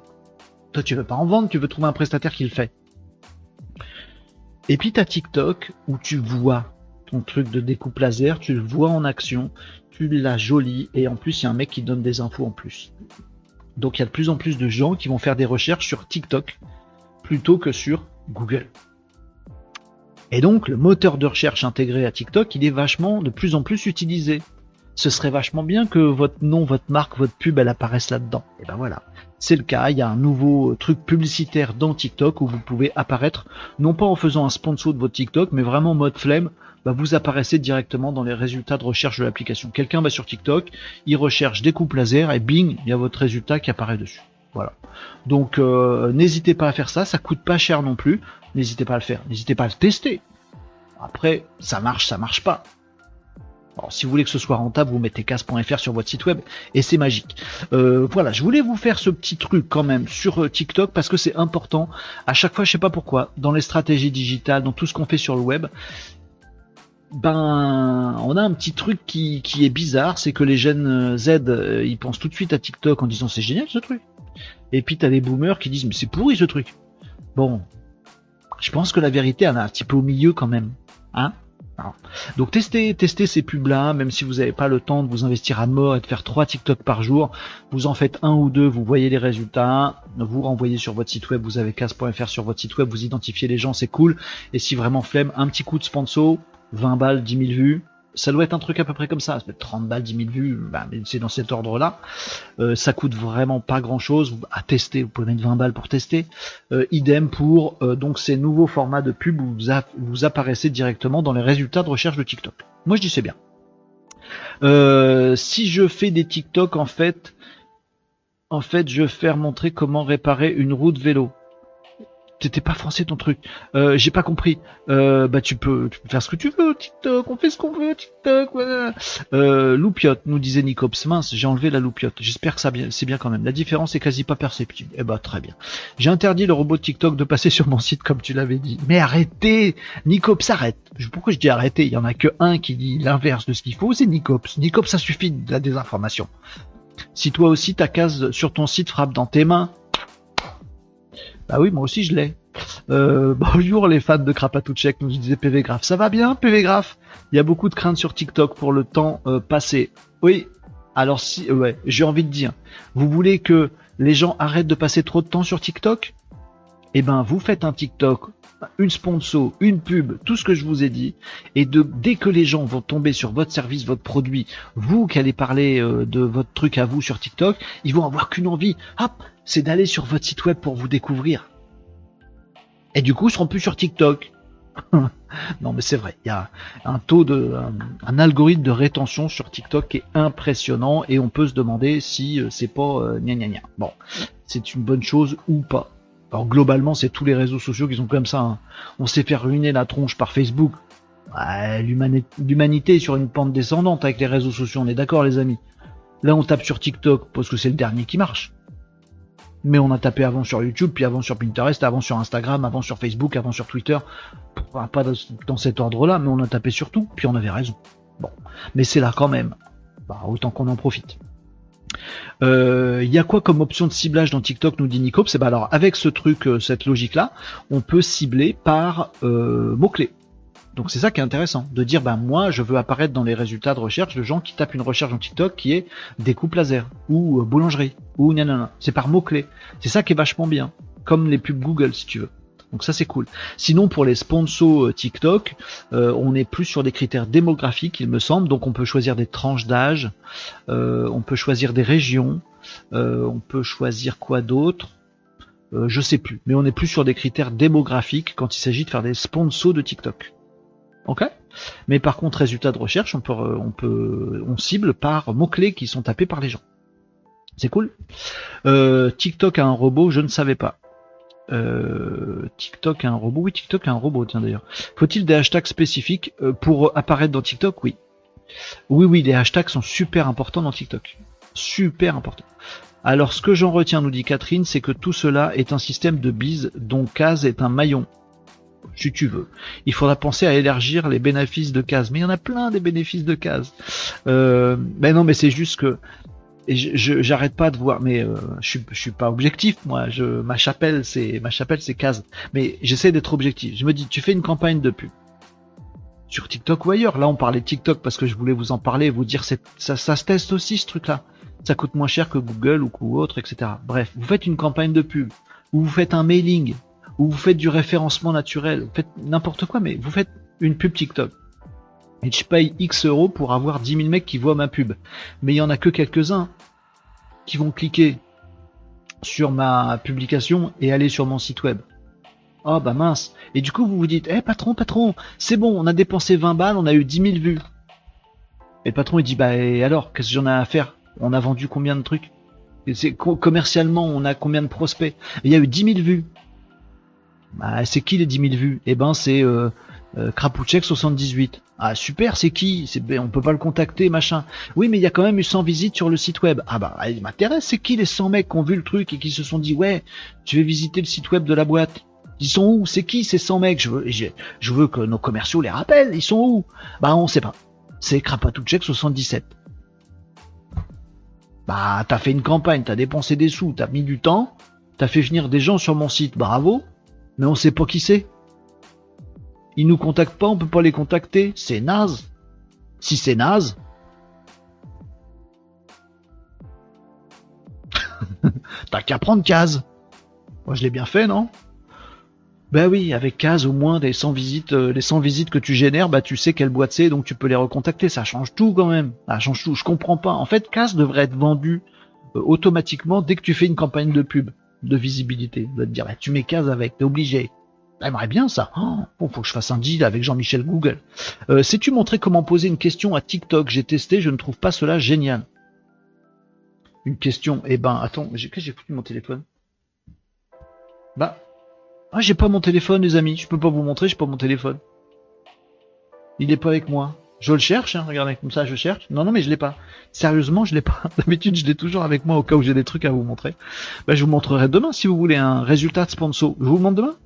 Toi tu veux pas en vendre, tu veux trouver un prestataire qui le fait. Et puis t'as TikTok où tu vois ton truc de découpe laser, tu le vois en action, tu l'as joli et en plus il y a un mec qui donne des infos en plus. Donc il y a de plus en plus de gens qui vont faire des recherches sur TikTok plutôt que sur Google. Et donc le moteur de recherche intégré à TikTok, il est vachement de plus en plus utilisé. Ce serait vachement bien que votre nom, votre marque, votre pub, elle apparaisse là-dedans. Et ben voilà, c'est le cas. Il y a un nouveau truc publicitaire dans TikTok où vous pouvez apparaître, non pas en faisant un sponsor de votre TikTok, mais vraiment en mode flemme. Bah vous apparaissez directement dans les résultats de recherche de l'application. Quelqu'un va sur TikTok, il recherche des coupes laser et bing, il y a votre résultat qui apparaît dessus. Voilà. Donc euh, n'hésitez pas à faire ça, ça coûte pas cher non plus. N'hésitez pas à le faire, n'hésitez pas à le tester. Après, ça marche, ça marche pas. Alors, si vous voulez que ce soit rentable, vous mettez casse.fr sur votre site web et c'est magique. Euh, voilà, je voulais vous faire ce petit truc quand même sur euh, TikTok parce que c'est important. À chaque fois, je sais pas pourquoi, dans les stratégies digitales, dans tout ce qu'on fait sur le web, ben, on a un petit truc qui, qui est bizarre, c'est que les jeunes Z, ils pensent tout de suite à TikTok en disant c'est génial ce truc. Et puis t'as des boomers qui disent mais c'est pourri ce truc. Bon, je pense que la vérité elle est un petit peu au milieu quand même, hein. Donc testez, testez ces pubs là, même si vous n'avez pas le temps de vous investir à mort et de faire trois TikTok par jour, vous en faites un ou deux, vous voyez les résultats, vous renvoyez sur votre site web, vous avez casse.fr sur votre site web, vous identifiez les gens, c'est cool. Et si vraiment flemme, un petit coup de sponsor, 20 balles, 10 000 vues, ça doit être un truc à peu près comme ça, ça peut être 30 balles, 10 000 vues, bah, c'est dans cet ordre-là. Euh, ça coûte vraiment pas grand-chose à tester, vous pouvez mettre 20 balles pour tester. Euh, idem pour euh, donc ces nouveaux formats de pub où vous, vous, apparaissez directement dans les résultats de recherche de TikTok. Moi je dis c'est bien. si je fais des TikTok en fait, en fait je vais faire montrer comment réparer une roue de vélo. T'étais pas français ton truc. Euh, j'ai pas compris. Euh, bah tu peux, faire ce que tu veux, TikTok. On fait ce qu'on veut, TikTok. Voilà. Euh, loupiote, nous disait Nicops. Mince, j'ai enlevé la loupiote. J'espère que ça bien, c'est bien quand même. La différence est quasi pas perceptible. Eh bah très bien. J'ai interdit le robot TikTok de passer sur mon site comme tu l'avais dit. Mais arrêtez, Nicops arrête. Pourquoi je dis arrêtez? Il y en a que un qui dit l'inverse de ce qu'il faut, c'est Nicops. Nicops, ça suffit de la désinformation. Si toi aussi ta case sur ton site frappe dans tes mains, bah oui, moi aussi je l'ai. Euh, bonjour les fans de Krapatouchek, nous disait PV Graph. Ça va bien PV Graph? Il y a beaucoup de craintes sur TikTok pour le temps euh, passé. Oui, alors si, ouais, j'ai envie de dire, vous voulez que les gens arrêtent de passer trop de temps sur TikTok? Eh ben, vous faites un TikTok, une sponsor, une pub, tout ce que je vous ai dit, et de dès que les gens vont tomber sur votre service, votre produit, vous qui allez parler euh, de votre truc à vous sur TikTok, ils vont avoir qu'une envie. Hop, c'est d'aller sur votre site web pour vous découvrir. Et du coup, ils seront plus sur TikTok. non mais c'est vrai, il y a un taux de un, algorithme de rétention sur TikTok qui est impressionnant et on peut se demander si euh, c'est pas euh, gna gna gna. Bon, c'est une bonne chose ou pas. Alors globalement, c'est tous les réseaux sociaux qui sont comme ça. Hein. On s'est fait ruiner la tronche par Facebook. L'humanité est sur une pente descendante avec les réseaux sociaux, on est d'accord les amis. Là on tape sur TikTok parce que c'est le dernier qui marche mais on a tapé avant sur YouTube, puis avant sur Pinterest, avant sur Instagram, avant sur Facebook, avant sur Twitter, pas dans cet ordre-là, mais on a tapé sur tout, puis on avait raison. Bon, mais c'est là quand même. Bah, autant qu'on en profite. Il euh, y a quoi comme option de ciblage dans TikTok nous dit Nico? C'est bah alors avec ce truc, euh, cette logique-là, on peut cibler par euh, mots-clés. Donc c'est ça qui est intéressant, de dire ben moi je veux apparaître dans les résultats de recherche de gens qui tapent une recherche en TikTok qui est découpe laser ou boulangerie ou nanana. C'est par mots clés. C'est ça qui est vachement bien, comme les pubs Google si tu veux. Donc ça c'est cool. Sinon pour les sponsors euh, TikTok, euh, on est plus sur des critères démographiques il me semble. Donc on peut choisir des tranches d'âge, on peut choisir des régions, on peut choisir quoi d'autre. je sais plus, mais on est plus sur des critères démographiques quand il s'agit de faire des sponsors de TikTok. Ok? Mais par contre, résultat de recherche, on peut, on peut, on cible par mots-clés qui sont tapés par les gens. C'est cool? Euh, TikTok a un robot, je ne savais pas. Euh, TikTok a un robot, oui, TikTok a un robot, tiens d'ailleurs. Faut-il des hashtags spécifiques euh, pour apparaître dans TikTok? Oui. Oui, oui, les hashtags sont super importants dans TikTok. Super importants. Alors, ce que j'en retiens, nous dit Catherine, c'est que tout cela est un système de bise dont Case est un maillon si tu veux. Il faudra penser à élargir les bénéfices de cases. Mais il y en a plein des bénéfices de cases. Euh, mais non, mais c'est juste que je j'arrête pas de voir. Mais euh, je suis je suis pas objectif moi. Je ma chapelle c'est ma chapelle c'est cases. Mais j'essaie d'être objectif. Je me dis tu fais une campagne de pub sur TikTok ou ailleurs. Là on parlait TikTok parce que je voulais vous en parler, vous dire ça ça se teste aussi ce truc là. Ça coûte moins cher que Google ou, ou autre, etc. Bref, vous faites une campagne de pub ou vous faites un mailing ou vous faites du référencement naturel, vous faites n'importe quoi, mais vous faites une pub TikTok. Et je paye X euros pour avoir 10 000 mecs qui voient ma pub. Mais il y en a que quelques-uns qui vont cliquer sur ma publication et aller sur mon site web. Oh bah mince. Et du coup vous vous dites, eh patron, patron, c'est bon, on a dépensé 20 balles, on a eu 10 000 vues. Et le patron il dit, bah et alors, qu'est-ce que j'en ai à faire? On a vendu combien de trucs? Commercialement, on a combien de prospects? Il y a eu 10 000 vues. Bah, c'est qui les 10 000 vues? Eh ben, c'est euh, euh, 78. Ah super, c'est qui? C'est ben, on peut pas le contacter, machin. Oui, mais il y a quand même eu 100 visites sur le site web. Ah bah, il m'intéresse. C'est qui les 100 mecs qui ont vu le truc et qui se sont dit ouais, je vais visiter le site web de la boîte? Ils sont où? C'est qui ces 100 mecs? Je veux, je, veux que nos commerciaux les rappellent. Ils sont où? Bah on sait pas. C'est Krapatouchek 77. Bah t'as fait une campagne, t'as dépensé des sous, t'as mis du temps, t'as fait venir des gens sur mon site, bravo mais on sait pas qui c'est. Ils nous contactent pas, on peut pas les contacter, c'est naze. Si c'est naze, t'as qu'à prendre case. Moi je l'ai bien fait, non? Ben oui, avec case au moins des 100 visites, euh, les 100 visites que tu génères, bah tu sais quelle boîte c'est, donc tu peux les recontacter. Ça change tout quand même. Ça change tout. Je comprends pas. En fait, case devrait être vendu euh, automatiquement dès que tu fais une campagne de pub de visibilité. De te dire, bah, tu mets 15 avec, t'es obligé. J'aimerais bien ça. Oh, bon, faut que je fasse un deal avec Jean-Michel Google. Euh, Sais-tu montrer comment poser une question à TikTok? J'ai testé, je ne trouve pas cela génial. Une question. Eh ben, attends, j'ai j'ai foutu mon téléphone? Bah, ah, j'ai pas mon téléphone, les amis. Je peux pas vous montrer, j'ai pas mon téléphone. Il est pas avec moi. Je le cherche, hein, regardez comme ça, je cherche. Non, non, mais je l'ai pas. Sérieusement, je l'ai pas. D'habitude, je l'ai toujours avec moi au cas où j'ai des trucs à vous montrer. Ben, je vous montrerai demain si vous voulez un résultat de sponsor. Je vous montre demain?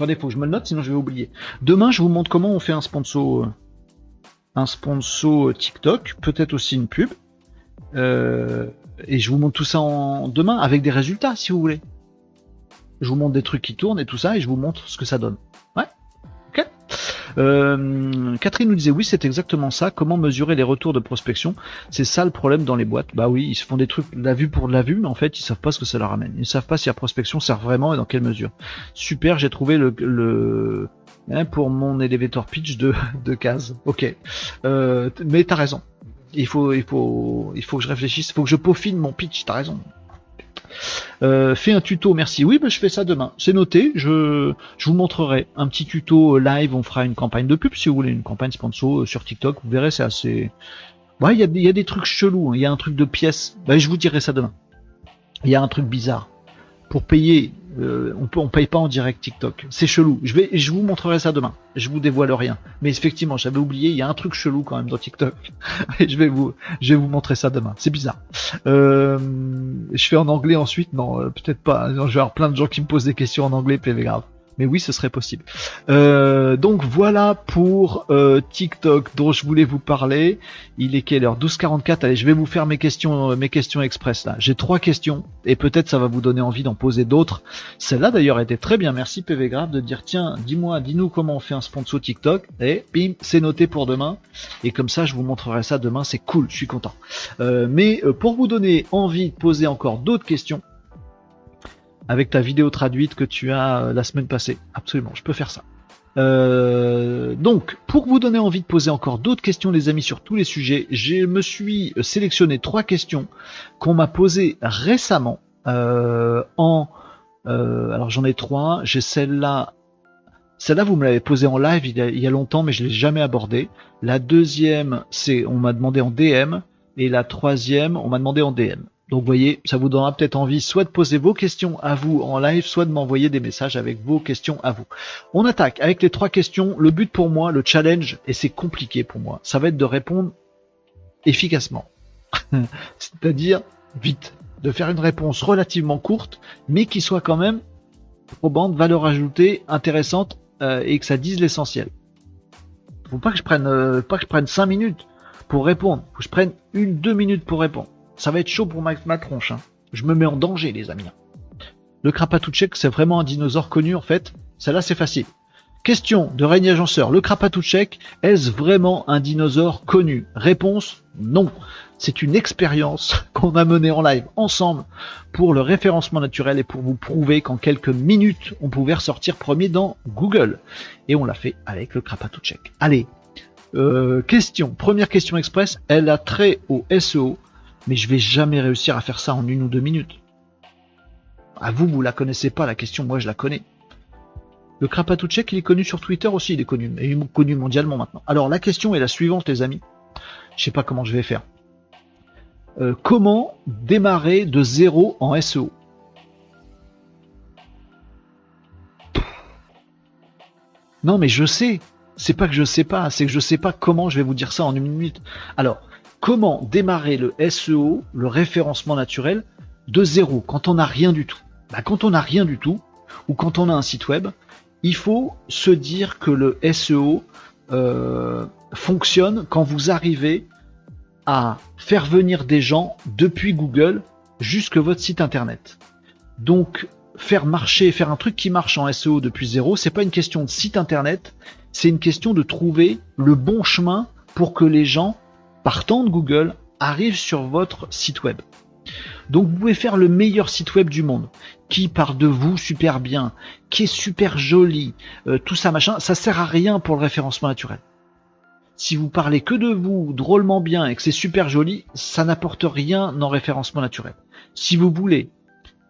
Attendez, faut que je me le note, sinon je vais oublier. Demain, je vous montre comment on fait un sponsor, euh, un sponsor TikTok, peut-être aussi une pub. Euh, et je vous montre tout ça en demain avec des résultats, si vous voulez. Je vous montre des trucs qui tournent et tout ça, et je vous montre ce que ça donne. Ouais. Euh, Catherine nous disait oui, c'est exactement ça. Comment mesurer les retours de prospection? C'est ça le problème dans les boîtes. Bah oui, ils se font des trucs la vue pour de la vue, mais en fait, ils savent pas ce que ça leur amène. Ils savent pas si la prospection sert vraiment et dans quelle mesure. Super, j'ai trouvé le, le hein, pour mon elevator pitch de de case. Ok, euh, mais t'as raison. Il faut il faut il faut que je réfléchisse. Il faut que je peaufine mon pitch. T'as raison. Euh, fais un tuto, merci. Oui, bah, je fais ça demain. C'est noté. Je, vous montrerai un petit tuto live. On fera une campagne de pub si vous voulez, une campagne sponsor sur TikTok. Vous verrez, c'est assez. Ouais, il y a, des trucs chelous. Hein. Il y a un truc de pièces. Bah, je vous dirai ça demain. Il y a un truc bizarre pour payer, euh, on peut, on paye pas en direct TikTok. C'est chelou. Je vais, je vous montrerai ça demain. Je vous dévoile rien. Mais effectivement, j'avais oublié, il y a un truc chelou quand même dans TikTok. Et je vais vous, je vais vous montrer ça demain. C'est bizarre. Euh, je fais en anglais ensuite. Non, euh, peut-être pas. Je vais avoir plein de gens qui me posent des questions en anglais, PV grave. Mais oui, ce serait possible. Euh, donc voilà pour euh, TikTok dont je voulais vous parler. Il est quelle heure? 12h44. Allez, je vais vous faire mes questions, mes questions express là. J'ai trois questions et peut-être ça va vous donner envie d'en poser d'autres. Celle-là d'ailleurs était très bien. Merci PV Grave de dire tiens, dis-moi, dis-nous comment on fait un sponsor TikTok. Et bim, c'est noté pour demain. Et comme ça, je vous montrerai ça demain. C'est cool, je suis content. Euh, mais pour vous donner envie de poser encore d'autres questions, avec ta vidéo traduite que tu as euh, la semaine passée. Absolument, je peux faire ça. Euh, donc, pour vous donner envie de poser encore d'autres questions, les amis, sur tous les sujets, je me suis sélectionné trois questions qu'on m'a posées récemment. Euh, alors j'en ai trois. J'ai celle-là. Celle-là, vous me l'avez posée en live il y, a, longtemps, mais je l'ai jamais abordée. La deuxième, c'est on m'a demandé en DM, et la troisième, on m'a demandé en DM. Donc vous voyez, ça vous donnera peut-être envie soit de poser vos questions à vous en live, soit de m'envoyer des messages avec vos questions à vous. On attaque avec les trois questions. Le but pour moi, le challenge, et c'est compliqué pour moi, ça va être de répondre efficacement. C'est-à-dire vite, de faire une réponse relativement courte, mais qui soit quand même probante, valeur ajoutée, intéressante, euh, et que ça dise l'essentiel. Faut pas que je prenne euh, pas que je prenne 5 minutes pour répondre. Faut que je prenne une, deux minutes pour répondre. Ça va être chaud pour ma, tronche. Hein. Je me mets en danger, les amis. Le Krapatouchek, c'est vraiment un dinosaure connu, en fait. Celle-là, c'est facile. Question de Régnier Agenceur. Le Krapatouchek, est-ce vraiment un dinosaure connu? Réponse, non. C'est une expérience qu'on a menée en live ensemble pour le référencement naturel et pour vous prouver qu'en quelques minutes, on pouvait ressortir premier dans Google. Et on l'a fait avec le Krapatouchek. Allez, euh, question, première question express, elle a trait au SEO mais je vais jamais réussir à faire ça en une ou deux minutes. À vous, vous la connaissez pas la question, moi je la connais. Le Krapatouchek, il est connu sur Twitter aussi, il est connu, et il est connu mondialement maintenant. Alors la question est la suivante, les amis. Je sais pas comment je vais faire. Euh, comment démarrer de zéro en SEO Non, mais je sais. C'est pas que je sais pas, c'est que je sais pas comment je vais vous dire ça en une minute. Alors, comment démarrer le SEO, le référencement naturel, de zéro, quand on n'a rien du tout? Bah, quand on n'a rien du tout, ou quand on a un site web, il faut se dire que le SEO euh, fonctionne quand vous arrivez à faire venir des gens depuis Google jusque votre site internet. Donc faire marcher, faire un truc qui marche en SEO depuis zéro, c'est pas une question de site internet, c'est une question de trouver le bon chemin pour que les gens partant de Google arrive sur votre site web. Donc vous pouvez faire le meilleur site web du monde, qui part de vous super bien, qui est super joli, euh, tout ça machin, ça sert à rien pour le référencement naturel. Si vous parlez que de vous drôlement bien et que c'est super joli, ça n'apporte rien en référencement naturel. Si vous voulez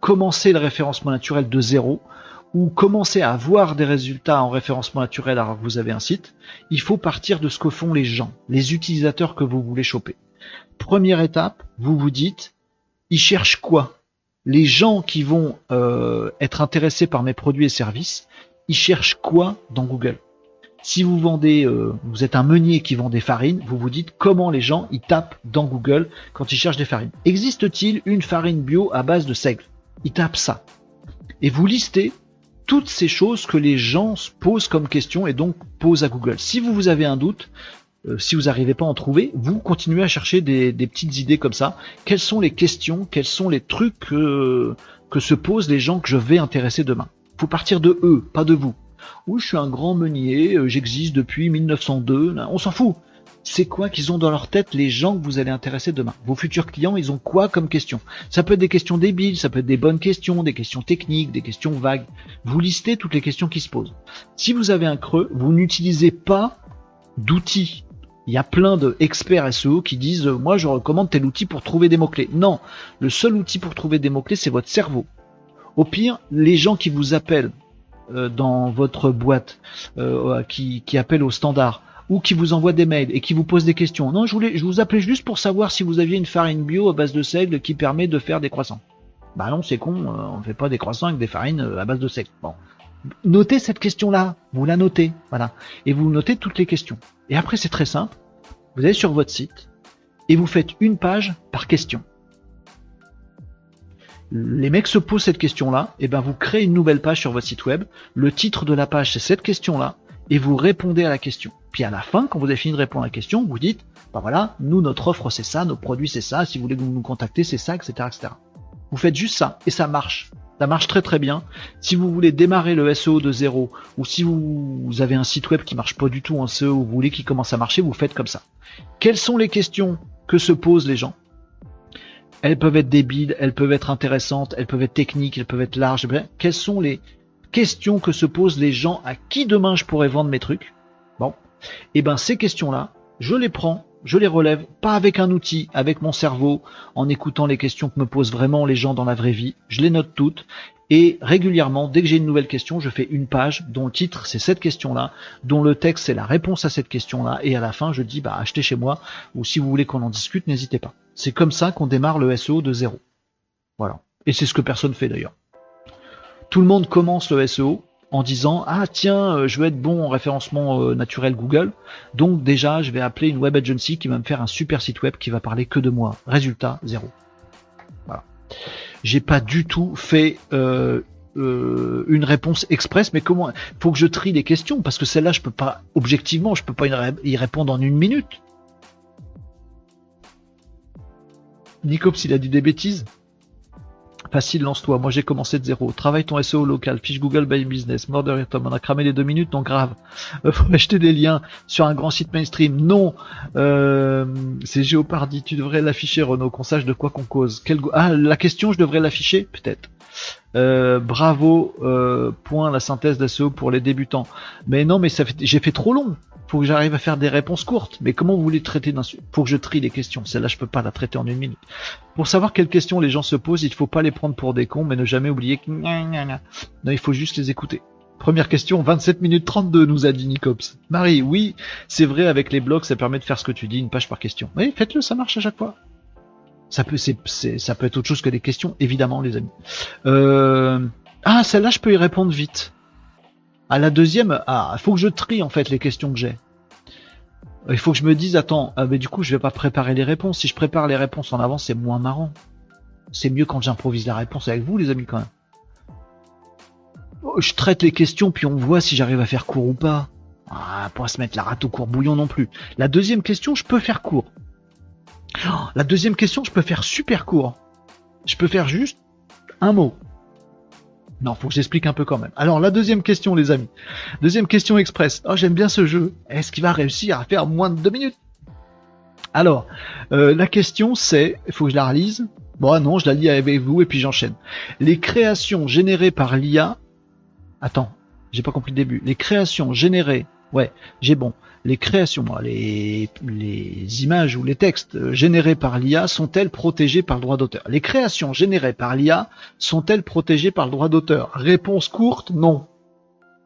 commencer le référencement naturel de zéro, ou commencer à avoir des résultats en référencement naturel alors que vous avez un site, il faut partir de ce que font les gens, les utilisateurs que vous voulez choper. Première étape, vous vous dites, ils cherchent quoi? Les gens qui vont euh, être intéressés par mes produits et services, ils cherchent quoi dans Google? Si vous vendez, euh, vous êtes un meunier qui vend des farines, vous vous dites comment les gens ils tapent dans Google quand ils cherchent des farines. Existe-t-il une farine bio à base de seigle? Ils tapent ça. Et vous listez toutes ces choses que les gens se posent comme question et donc posent à Google. Si vous, vous avez un doute, euh, si vous n'arrivez pas à en trouver, vous continuez à chercher des, petites idées comme ça. Quelles sont les questions, quels sont les trucs que, que se posent les gens que je vais intéresser demain? Faut partir de eux, pas de vous. Oui, je suis un grand meunier, euh, j'existe depuis 1902, on s'en fout c'est quoi qu'ils ont dans leur tête les gens que vous allez intéresser demain? Vos futurs clients, ils ont quoi comme questions? Ça peut être des questions débiles, ça peut être des bonnes questions, des questions techniques, des questions vagues. Vous listez toutes les questions qui se posent. Si vous avez un creux, vous n'utilisez pas d'outils Il y a plein d'experts SEO qui disent euh, moi je recommande tel outil pour trouver des mots-clés. Non, le seul outil pour trouver des mots-clés c'est votre cerveau. Au pire, les gens qui vous appellent euh, dans votre boîte, euh, qui, qui appellent au standard, ou qui vous envoient des mails et qui vous posent des questions. Non, je voulais, je vous appelais juste pour savoir si vous aviez une farine bio à base de seigle qui permet de faire des croissants. Bah non, c'est con, on ne fait pas des croissants avec des farines à base de seigle. Bon. Notez cette question-là, vous la notez, voilà. Et vous notez toutes les questions. Et après, c'est très simple. Vous allez sur votre site et vous faites une page par question. Les mecs se posent cette question-là, et ben vous créez une nouvelle page sur votre site web. Le titre de la page c'est cette question-là, et vous répondez à la question. Puis à la fin, quand vous avez fini de répondre à la question, vous dites, bah voilà, nous notre offre c'est ça, nos produits c'est ça, si vous voulez nous contacter c'est ça, etc., etc. Vous faites juste ça et ça marche. Ça marche très très bien. Si vous voulez démarrer le SEO de zéro, ou si vous, avez un site web qui marche pas du tout en SEO, ou vous voulez qu'il commence à marcher, vous faites comme ça. Quelles sont les questions que se posent les gens? Elles peuvent être débiles, elles peuvent être intéressantes, elles peuvent être techniques, elles peuvent être larges. Quelles sont les questions que se posent les gens à qui demain je pourrais vendre mes trucs Bon, et eh ben ces questions-là, je les prends je les relève, pas avec un outil, avec mon cerveau, en écoutant les questions que me posent vraiment les gens dans la vraie vie. Je les note toutes et régulièrement, dès que j'ai une nouvelle question, je fais une page dont le titre c'est cette question-là, dont le texte c'est la réponse à cette question-là, et à la fin je dis bah achetez chez moi, ou si vous voulez qu'on en discute, n'hésitez pas. C'est comme ça qu'on démarre le SEO de zéro. Voilà. Et c'est ce que personne fait d'ailleurs. Tout le monde commence le SEO en disant ah tiens euh, je veux être bon en référencement euh, naturel Google. Donc déjà je vais appeler une web agency qui va me faire un super site web qui va parler que de moi. Résultat zéro voilà. J'ai pas du tout fait euh, une réponse express mais comment faut que je trie les questions parce que celle-là je peux pas objectivement je peux pas y répondre en une minute. Nicops il a dit des bêtises? Facile, lance-toi. Moi, j'ai commencé de zéro. Travaille ton SEO local. Fiche Google by Business. Murder Tom. On a cramé les deux minutes, donc grave. Euh, faut acheter des liens sur un grand site mainstream. Non. Euh, c'est Géopardy. Tu devrais l'afficher, Renaud, qu'on sache de quoi qu'on cause. Ah, la question, je devrais l'afficher? Peut-être. Euh, bravo, point la synthèse d'SEO pour les débutants. Mais non, mais ça fait, j'ai fait trop long faut que j'arrive à faire des réponses courtes. Mais comment vous voulez traiter d'un Faut que je trie les questions. Celle-là, je peux pas la traiter en une minute. Pour savoir quelles questions les gens se posent, il faut pas les prendre pour des cons, mais ne jamais oublier que non, il faut juste les écouter. Première question, 27 minutes 32, nous a dit Nicops. Marie, oui, c'est vrai, avec les blogs, ça permet de faire ce que tu dis, une page par question. Oui, faites-le, ça marche à chaque fois. Ça peut, être autre chose que des questions, évidemment, les amis. Euh... Ah, celle-là, je peux y répondre vite. À la deuxième, ah, faut que je trie en fait les questions que j'ai. Il faut que je me dise, attends, ah, mais du coup, je vais pas préparer les réponses. Si je prépare les réponses en avance, c'est moins marrant. C'est mieux quand j'improvise la réponse avec vous, les amis, quand même. Oh, je traite les questions, puis on voit si j'arrive à faire court ou pas. Ah, pas se mettre la rate au court bouillon non plus. La deuxième question, je peux faire court. La deuxième question, je peux faire super court. Je peux faire juste un mot. Non, faut que j'explique un peu quand même. Alors la deuxième question, les amis. Deuxième question express. Oh, j'aime bien ce jeu. Est-ce qu'il va réussir à faire moins de deux minutes? Alors, euh, la question c'est, il faut que je la relise. Bon, ah non, je la lis avec vous et puis j'enchaîne. Les créations générées par l'IA. Attends, j'ai pas compris le début. Les créations générées. Ouais, j'ai bon les créations, les, les images ou les textes euh, générés par l'IA sont-elles protégées par le droit d'auteur? Les créations générées par l'IA sont-elles protégées par le droit d'auteur? Réponse courte, non.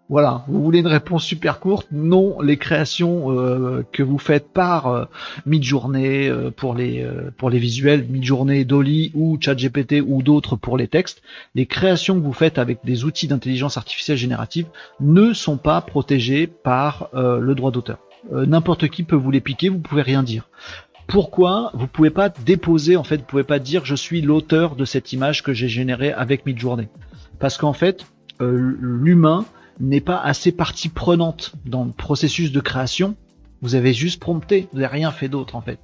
Voilà, vous voulez une réponse super courte Non, les créations euh, que vous faites par euh, Midjourney euh, pour les pour les visuels, Midjourney, Dolly ou ChatGPT ou d'autres pour les textes, les créations que vous faites avec des outils d'intelligence artificielle générative ne sont pas protégées par le droit d'auteur. N'importe qui peut vous les piquer, vous pouvez rien dire. Pourquoi vous pouvez pas déposer en fait, vous pouvez pas dire je suis l'auteur de cette image que j'ai générée avec Midjourney? Parce qu'en fait, l'humain n'est pas assez partie prenante dans le processus de création. Vous avez juste prompté, vous n'avez rien fait d'autre en fait.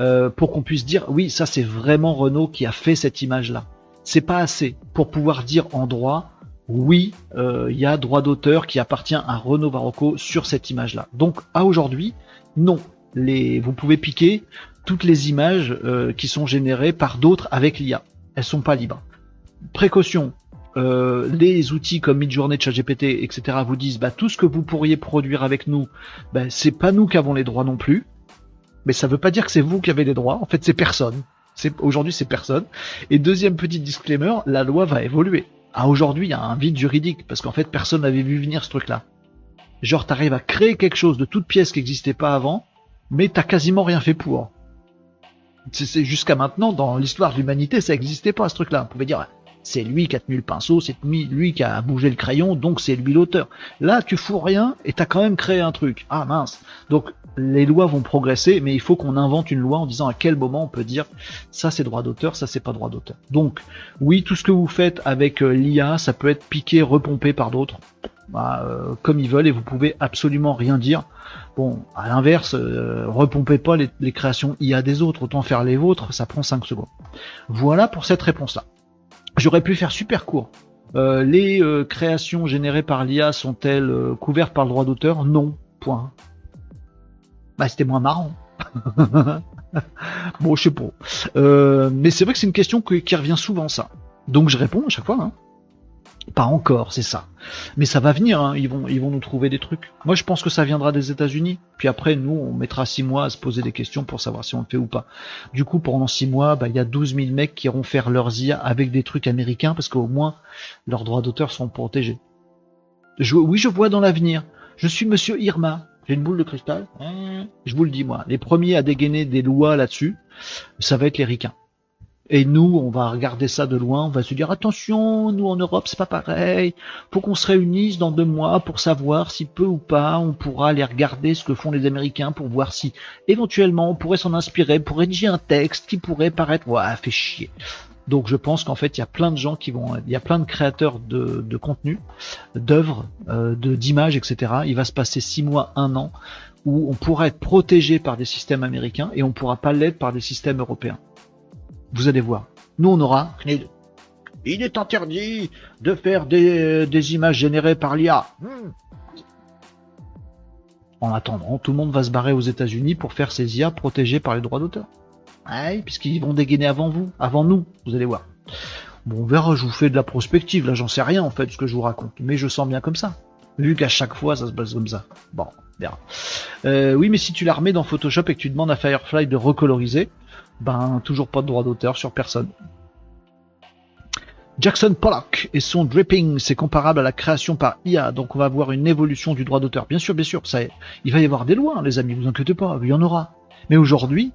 Euh, pour qu'on puisse dire oui, ça c'est vraiment Renault qui a fait cette image-là. C'est pas assez pour pouvoir dire en droit oui, euh, il y a droit d'auteur qui appartient à Renault Barocco sur cette image-là. Donc à aujourd'hui, non. Les, vous pouvez piquer toutes les images euh, qui sont générées par d'autres avec l'IA. Elles sont pas libres. Précaution, euh, les outils comme Midjourney, ChatGPT, etc. vous disent bah tout ce que vous pourriez produire avec nous, bah, c'est pas nous qui avons les droits non plus. mais ça veut pas dire que c'est vous qui avez les droits. En fait, c'est personne. C'est aujourd'hui c'est personne. Et deuxième petit disclaimer, la loi va évoluer. Ah aujourd'hui, il y a un vide juridique parce qu'en fait personne n'avait vu venir ce truc-là. Genre t'arrives à créer quelque chose de toute pièce qui n'existait pas avant, mais t'as quasiment rien fait pour. C'est jusqu'à maintenant dans l'histoire de l'humanité, ça n'existait pas ce truc-là. On pouvait dire c'est lui qui a tenu le pinceau, c'est lui qui a bougé le crayon, donc c'est lui l'auteur. Là, tu fous rien et t'as quand même créé un truc. Ah mince. Donc les lois vont progresser, mais il faut qu'on invente une loi en disant à quel moment on peut dire ça c'est droit d'auteur, ça c'est pas droit d'auteur. Donc oui, tout ce que vous faites avec euh, l'IA, ça peut être piqué, repompé par d'autres, bah, euh, comme ils veulent, et vous pouvez absolument rien dire. Bon, à l'inverse, euh, repompez pas les, les, créations IA des autres, autant faire les vôtres, ça prend 5 secondes. Voilà pour cette réponse-là. J'aurais pu faire super court. Euh, les euh, créations générées par l'IA sont-elles euh, couvertes par le droit d'auteur? Non. Point. Bah c'était moins marrant. bon, je sais pas. mais c'est vrai que c'est une question qui revient souvent, ça. Donc je réponds à chaque fois. Hein. Pas encore, c'est ça. Mais ça va venir, hein. ils, vont, ils vont nous trouver des trucs. Moi je pense que ça viendra des États-Unis. Puis après, nous, on mettra six mois à se poser des questions pour savoir si on le fait ou pas. Du coup, pendant six mois, bah, il y a 12 000 mecs qui iront faire leurs IA avec des trucs américains parce qu'au moins leurs droits d'auteur seront protégés. Oui, je vois dans l'avenir. Je suis monsieur Irma. J'ai une boule de cristal. Je vous le dis, moi. Les premiers à dégainer des lois là-dessus, ça va être les ricains. Et nous, on va regarder ça de loin, on va se dire attention, nous en Europe c'est pas pareil. Faut qu'on se réunisse dans deux mois pour savoir si peu ou pas on pourra aller regarder ce que font les Américains pour voir si éventuellement on pourrait s'en inspirer pour rédiger un texte qui pourrait paraître ouais fait chier. Donc je pense qu'en fait il y a plein de gens qui vont, il y a plein de créateurs de, de contenu, d'œuvres, euh, de d'images, etc. Il va se passer six mois, un an où on pourra être protégé par des systèmes américains et on pourra pas l'être par des systèmes européens. Vous allez voir. Nous, on aura Il est interdit de faire des, images générées par l'IA. Hmm. En attendant, tout le monde va se barrer aux États-Unis pour faire ces IA protégées par les droits d'auteur. Ouais, puisqu'ils vont dégainer avant vous, avant nous, vous allez voir. Bon, on verra, je vous fais de la prospective, là j'en sais rien en fait ce que je vous raconte, mais je sens bien comme ça. Vu qu'à chaque fois ça se passe comme ça. Bon, on verra. Euh, oui, mais si tu la remets dans Photoshop et que tu demandes à Firefly de recoloriser, ben toujours pas de droit d'auteur sur personne. Jackson Pollock et son dripping, c'est comparable à la création par IA, donc on va avoir une évolution du droit d'auteur. Bien sûr, bien sûr, ça, il va y avoir des lois, les amis, vous inquiétez pas, il y en aura. Mais aujourd'hui,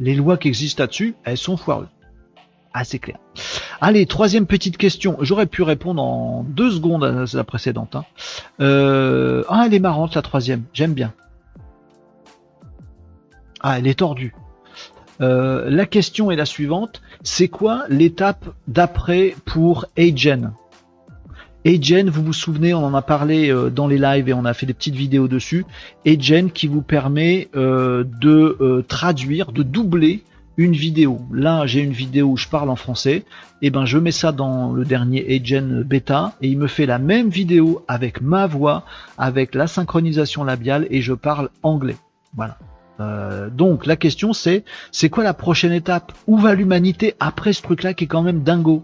les lois qui existent là-dessus, elles sont foireuses. Assez clair. Allez, troisième petite question. J'aurais pu répondre en deux secondes à la précédente. Hein. Euh, ah, elle est marrante la troisième. J'aime bien. Ah, elle est tordue. Euh, la question est la suivante. C'est quoi l'étape d'après pour Agen Agen, vous vous souvenez, on en a parlé euh, dans les lives et on a fait des petites vidéos dessus. Agen qui vous permet euh, de traduire, de doubler une vidéo. Là, j'ai une vidéo où je parle en français. Et eh ben, je mets ça dans le dernier Agen bêta et il me fait la même vidéo avec ma voix, avec la synchronisation labiale et je parle anglais. Voilà. Euh, donc la question c'est c'est quoi la prochaine étape? Où va l'humanité après ce truc-là qui est quand même dingo?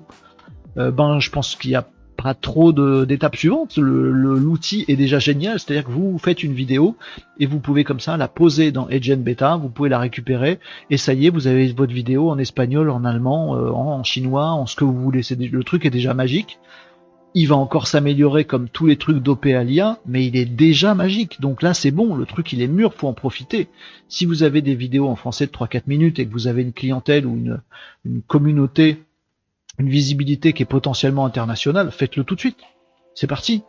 Euh, Ben je pense qu'il y a pas trop d'étapes suivantes. L'outil est déjà génial, c'est-à-dire que vous faites une vidéo et vous pouvez comme ça la poser dans Edge Beta, vous pouvez la récupérer. Et ça y est, vous avez votre vidéo en espagnol, en allemand, euh, en chinois, en ce que vous voulez. Le truc est déjà magique il va encore s'améliorer comme tous les trucs d'OP à mais il est déjà magique. Donc là, c'est bon, le truc, il est mûr, faut en profiter. Si vous avez des vidéos en français de 3-4 minutes et que vous avez une clientèle ou une, communauté, une visibilité qui est potentiellement internationale, faites-le tout de suite. C'est parti.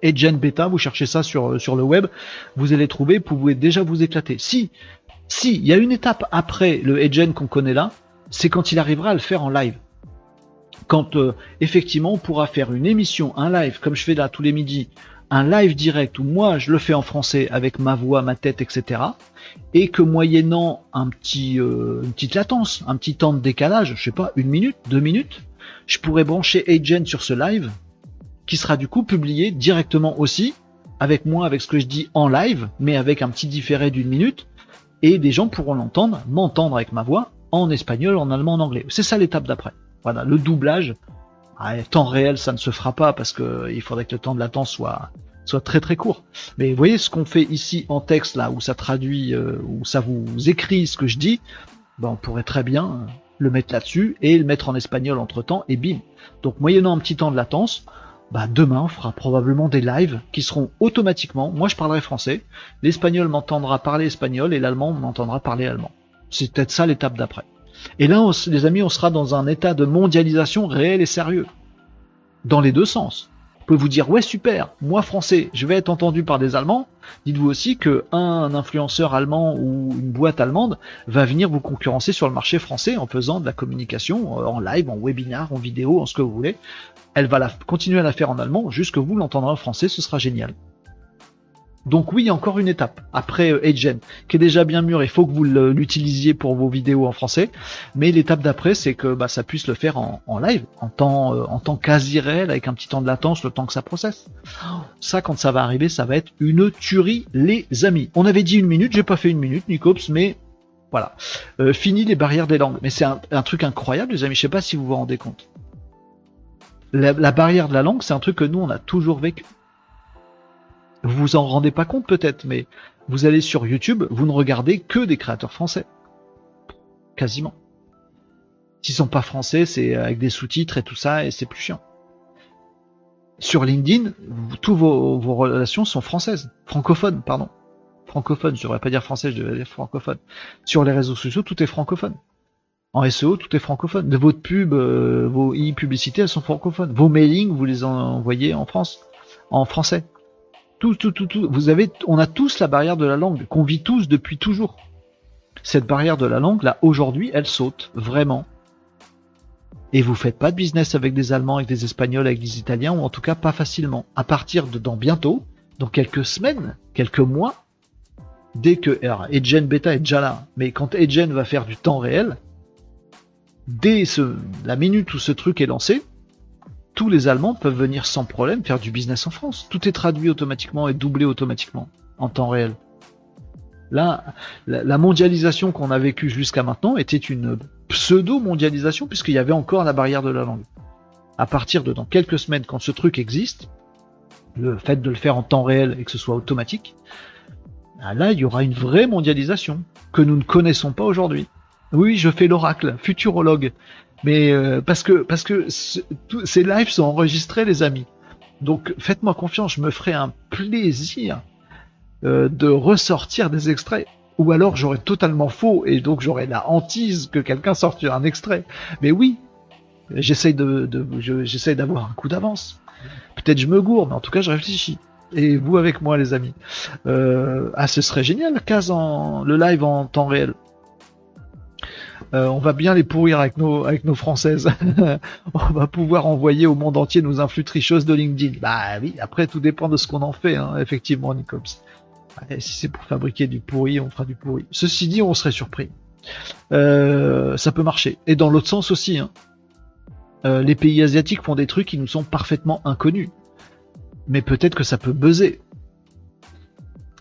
Edgen Beta, vous cherchez ça sur, sur le web, vous allez trouver, vous pouvez déjà vous éclater. Si, si, il y a une étape après le Edgen qu'on connaît là, c'est quand il arrivera à le faire en live quand euh, effectivement on pourra faire une émission, un live, comme je fais là tous les midis, un live direct où moi je le fais en français avec ma voix, ma tête, etc. Et que moyennant un petit, euh, une petite latence, un petit temps de décalage, je sais pas, une minute, deux minutes, je pourrais brancher Agent sur ce live, qui sera du coup publié directement aussi, avec moi, avec ce que je dis en live, mais avec un petit différé d'une minute, et des gens pourront l'entendre, m'entendre avec ma voix, en espagnol, en allemand, en anglais. C'est ça l'étape d'après. Voilà, le doublage, ah, temps réel, ça ne se fera pas parce que il faudrait que le temps de latence soit soit très très court. Mais vous voyez ce qu'on fait ici en texte là, où ça traduit, euh, où ça vous écrit ce que je dis, ben on pourrait très bien le mettre là-dessus et le mettre en espagnol entre temps et bim. Donc moyennant un petit temps de latence, bah demain on fera probablement des lives qui seront automatiquement, moi je parlerai français, l'espagnol m'entendra parler espagnol et l'allemand m'entendra parler allemand. C'est peut-être ça l'étape d'après. Et là, les amis, on sera dans un état de mondialisation réel et sérieux. Dans les deux sens. Vous pouvez vous dire, ouais, super, moi français, je vais être entendu par des Allemands. Dites-vous aussi que un influenceur allemand ou une boîte allemande va venir vous concurrencer sur le marché français en faisant de la communication euh, en live, en webinar, en vidéo, en ce que vous voulez. Elle va continuer à la faire en allemand, jusque vous l'entendrez en français, ce sera génial. Donc oui, encore une étape après euh, qui est déjà bien mûr. Il faut que vous l'utilisiez pour vos vidéos en français. Mais l'étape d'après, c'est que bah, ça puisse le faire en, live, en temps, euh, quasi réel, avec un petit temps de latence, le temps que ça processe. Ça, quand ça va arriver, ça va être une tuerie, les amis. On avait dit une minute, j'ai pas fait une minute, Nicops, mais voilà. Euh, fini les barrières des langues. Mais c'est un, truc incroyable, les amis. Je sais pas si vous vous rendez compte. la barrière de la langue, c'est un truc que nous, on a toujours vécu. Vous vous en rendez pas compte peut-être, mais vous allez sur YouTube, vous ne regardez que des créateurs français. Quasiment. S'ils sont pas français, c'est avec des sous-titres et tout ça, et c'est plus chiant. Sur LinkedIn, tous vos, relations sont françaises. Francophones, pardon. Francophones, je devrais pas dire français, je devrais dire francophone. Sur les réseaux sociaux, tout est francophone. En SEO, tout est francophone. De votre pub, euh, vos e-publicités, elles sont francophones. Vos mailings, vous les envoyez en France, en français. Tout, tout, tout, tout. Vous avez, on a tous la barrière de la langue qu'on vit tous depuis toujours. Cette barrière de la langue, là, aujourd'hui, elle saute vraiment. Et vous faites pas de business avec des Allemands, avec des Espagnols, avec des Italiens, ou en tout cas pas facilement. À partir de dans bientôt, dans quelques semaines, quelques mois, dès que alors, Edgen Beta est déjà là, mais quand Edgen va faire du temps réel, dès ce, la minute où ce truc est lancé, tous les Allemands peuvent venir sans problème faire du business en France. Tout est traduit automatiquement et doublé automatiquement en temps réel. Là, la mondialisation qu'on a vécue jusqu'à maintenant était une pseudo-mondialisation puisqu'il y avait encore la barrière de la langue. À partir de dans quelques semaines, quand ce truc existe, le fait de le faire en temps réel et que ce soit automatique, ah là, il y aura une vraie mondialisation que nous ne connaissons pas aujourd'hui. Oui, je fais l'oracle, futurologue. Mais euh, parce que parce que ces lives sont enregistrés, les amis. Donc faites-moi confiance, je me ferai un plaisir euh, de ressortir des extraits. Ou alors j'aurais totalement faux et donc j'aurais la hantise que quelqu'un sorte un extrait. Mais oui, j'essaye de, de j'essaye d'avoir un coup d'avance. Peut-être je me gourre, mais en tout cas je réfléchis. Et vous avec moi, les amis. Euh, ah, ce serait génial, en le live en temps réel. Euh, on va bien les pourrir avec nos, avec françaises. on va pouvoir envoyer au monde entier nos influx tricheuses de LinkedIn. Bah oui, après tout dépend de ce qu'on en fait, hein, effectivement, Nicops. si c'est pour fabriquer du pourri, on fera du pourri. Ceci dit, on serait surpris. Euh, ça peut marcher. Et dans l'autre sens aussi. Hein. Euh, les pays asiatiques font des trucs qui nous sont parfaitement inconnus. Mais peut-être que ça peut buzzer.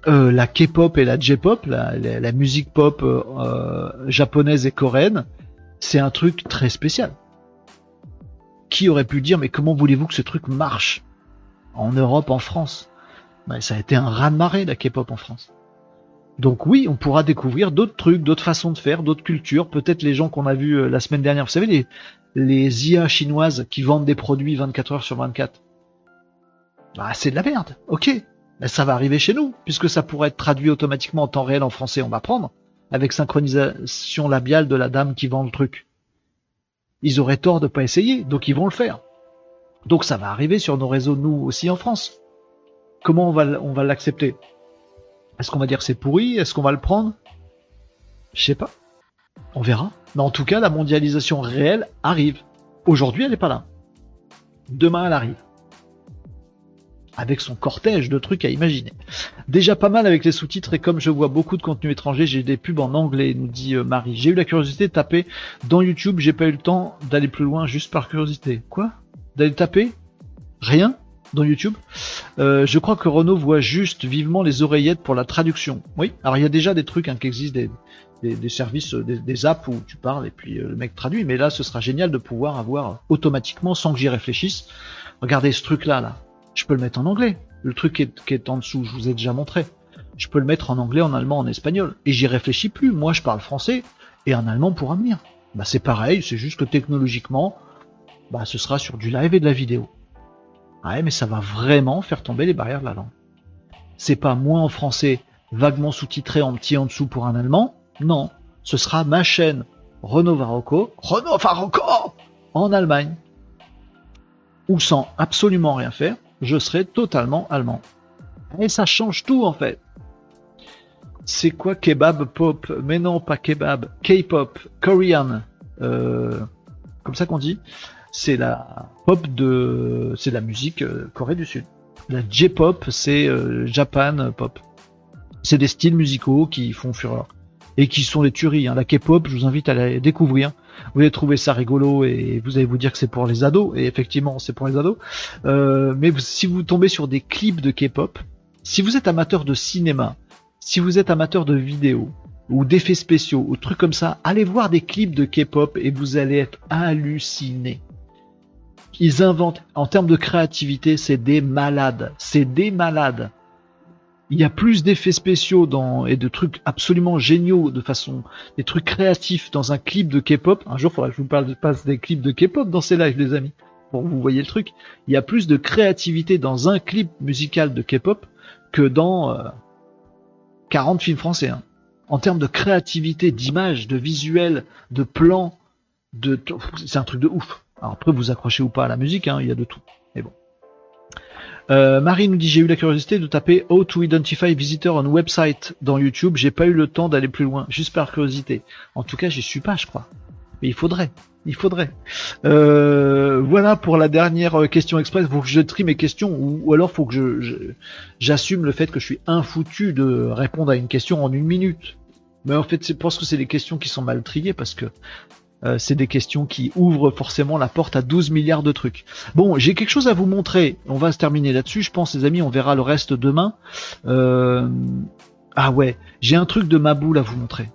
Euh, la K-pop et la J-pop, la, musique pop euh, euh, japonaise et coréenne, c'est un truc très spécial. Qui aurait pu dire mais comment voulez-vous que ce truc marche en Europe, en France? Ben, Ça a été un raz-de-marée la K-pop en France. Donc oui, on pourra découvrir d'autres trucs, d'autres façons de faire, d'autres cultures. Peut-être les gens qu'on a vus la semaine dernière, vous savez les les IA chinoises qui vendent des produits 24 heures sur 24. Bah c'est de la merde. Ok, ben, ça va arriver chez nous, puisque ça pourrait être traduit automatiquement en temps réel en français, on va prendre, avec synchronisation labiale de la dame qui vend le truc. Ils auraient tort de pas essayer, donc ils vont le faire. Donc ça va arriver sur nos réseaux, nous aussi en France. Comment on va, on va l'accepter? Est-ce qu'on va dire c'est pourri? Est-ce qu'on va le prendre? Je sais pas. On verra. Mais en tout cas, la mondialisation réelle arrive. Aujourd'hui, elle n'est pas là. Demain, elle arrive avec son cortège de trucs à imaginer. Déjà pas mal avec les sous-titres et comme je vois beaucoup de contenu étranger, j'ai des pubs en anglais, nous dit euh, Marie. J'ai eu la curiosité de taper dans YouTube, j'ai pas eu le temps d'aller plus loin juste par curiosité. Quoi? D'aller taper? Rien? Dans YouTube? Euh, je crois que Renault voit juste vivement les oreillettes pour la traduction. Oui, alors il y a déjà des trucs hein, qui existent, des, services, des, des, apps où tu parles et puis euh, le mec traduit, mais là ce sera génial de pouvoir avoir automatiquement, sans que j'y réfléchisse, regardez ce truc là là je peux le mettre en anglais. Le truc qui est, en dessous, je vous ai déjà montré. Je peux le mettre en anglais, en allemand, en espagnol. Et j'y réfléchis plus. Moi, je parle français et en allemand pour venir. Bah, c'est pareil, c'est juste que technologiquement, bah, ce sera sur du live et de la vidéo. Ouais, mais ça va vraiment faire tomber les barrières de la langue. C'est pas moi en français, vaguement sous-titré en petit en dessous pour un allemand. Non, ce sera ma chaîne Renault Varocco, Renault Varocco en Allemagne. Ou sans absolument rien faire, je serai totalement allemand. Et ça change tout en fait. C'est quoi kebab pop? Mais non, pas kebab. K-pop, Korean. Euh, comme ça qu'on dit. C'est la pop de, c'est la musique euh, Corée du Sud. La J-pop, c'est euh, Japan pop. C'est des styles musicaux qui font fureur et qui sont des tueries. Hein. La K-pop, je vous invite à la découvrir. Vous allez trouver ça rigolo et vous allez vous dire que c'est pour les ados. Et effectivement, c'est pour les ados. Euh, mais si vous tombez sur des clips de K-pop, si vous êtes amateur de cinéma, si vous êtes amateur de vidéos ou d'effets spéciaux ou trucs comme ça, allez voir des clips de K-pop et vous allez être halluciné. Ils inventent, en termes de créativité, c'est des malades. C'est des malades. Il y a plus d'effets spéciaux et de trucs absolument géniaux de façon, des trucs créatifs dans un clip de K-pop. Un jour, faudra que je vous parle, passe des clips de K-pop dans ces lives, les amis. Bon, vous voyez le truc. Il y a plus de créativité dans un clip musical de K-pop que dans, euh, 40 films français. Hein. En termes de créativité, d'image, de visuel, de plan, de c'est un truc de ouf. Alors après, vous accrochez ou pas à la musique, hein, il y a de tout. Mais bon. Euh, Marie nous dit j'ai eu la curiosité de taper How to Identify Visitor on Website dans YouTube. J'ai pas eu le temps d'aller plus loin, juste par curiosité. En tout cas, j'y suis pas, je crois. Mais il faudrait. Il faudrait. Euh, voilà pour la dernière question express. Faut que je trie mes questions ou, alors faut que je, j'assume le fait que je suis infoutu de répondre à une question en une minute. Mais en fait, c'est parce que c'est des questions qui sont mal triées parce que euh, c'est des questions qui ouvrent forcément la porte à 12 milliards de trucs. Bon, j'ai quelque chose à vous montrer. On va se terminer là-dessus. Je pense, les amis, on verra le reste demain. Euh... Ah ouais, j'ai un truc de ma boule à vous montrer.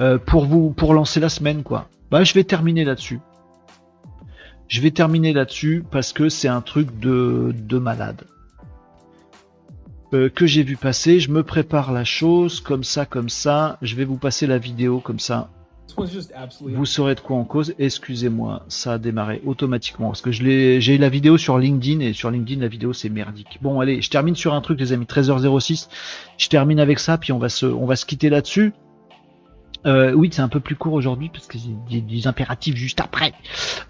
Euh, pour vous pour lancer la semaine quoi. Bah je vais terminer là-dessus. Je vais terminer là-dessus parce que c'est un truc de, de malade. Euh, que j'ai vu passer, je me prépare la chose comme ça, comme ça. Je vais vous passer la vidéo comme ça. Vous saurez de quoi en cause. Excusez-moi, ça a démarré automatiquement parce que je j'ai la vidéo sur LinkedIn et sur LinkedIn la vidéo c'est merdique. Bon allez, je termine sur un truc les amis, 13h06. Je termine avec ça puis on va se, on va se quitter là-dessus. Euh, oui, c'est un peu plus court aujourd'hui parce que j'ai des, impératifs juste après.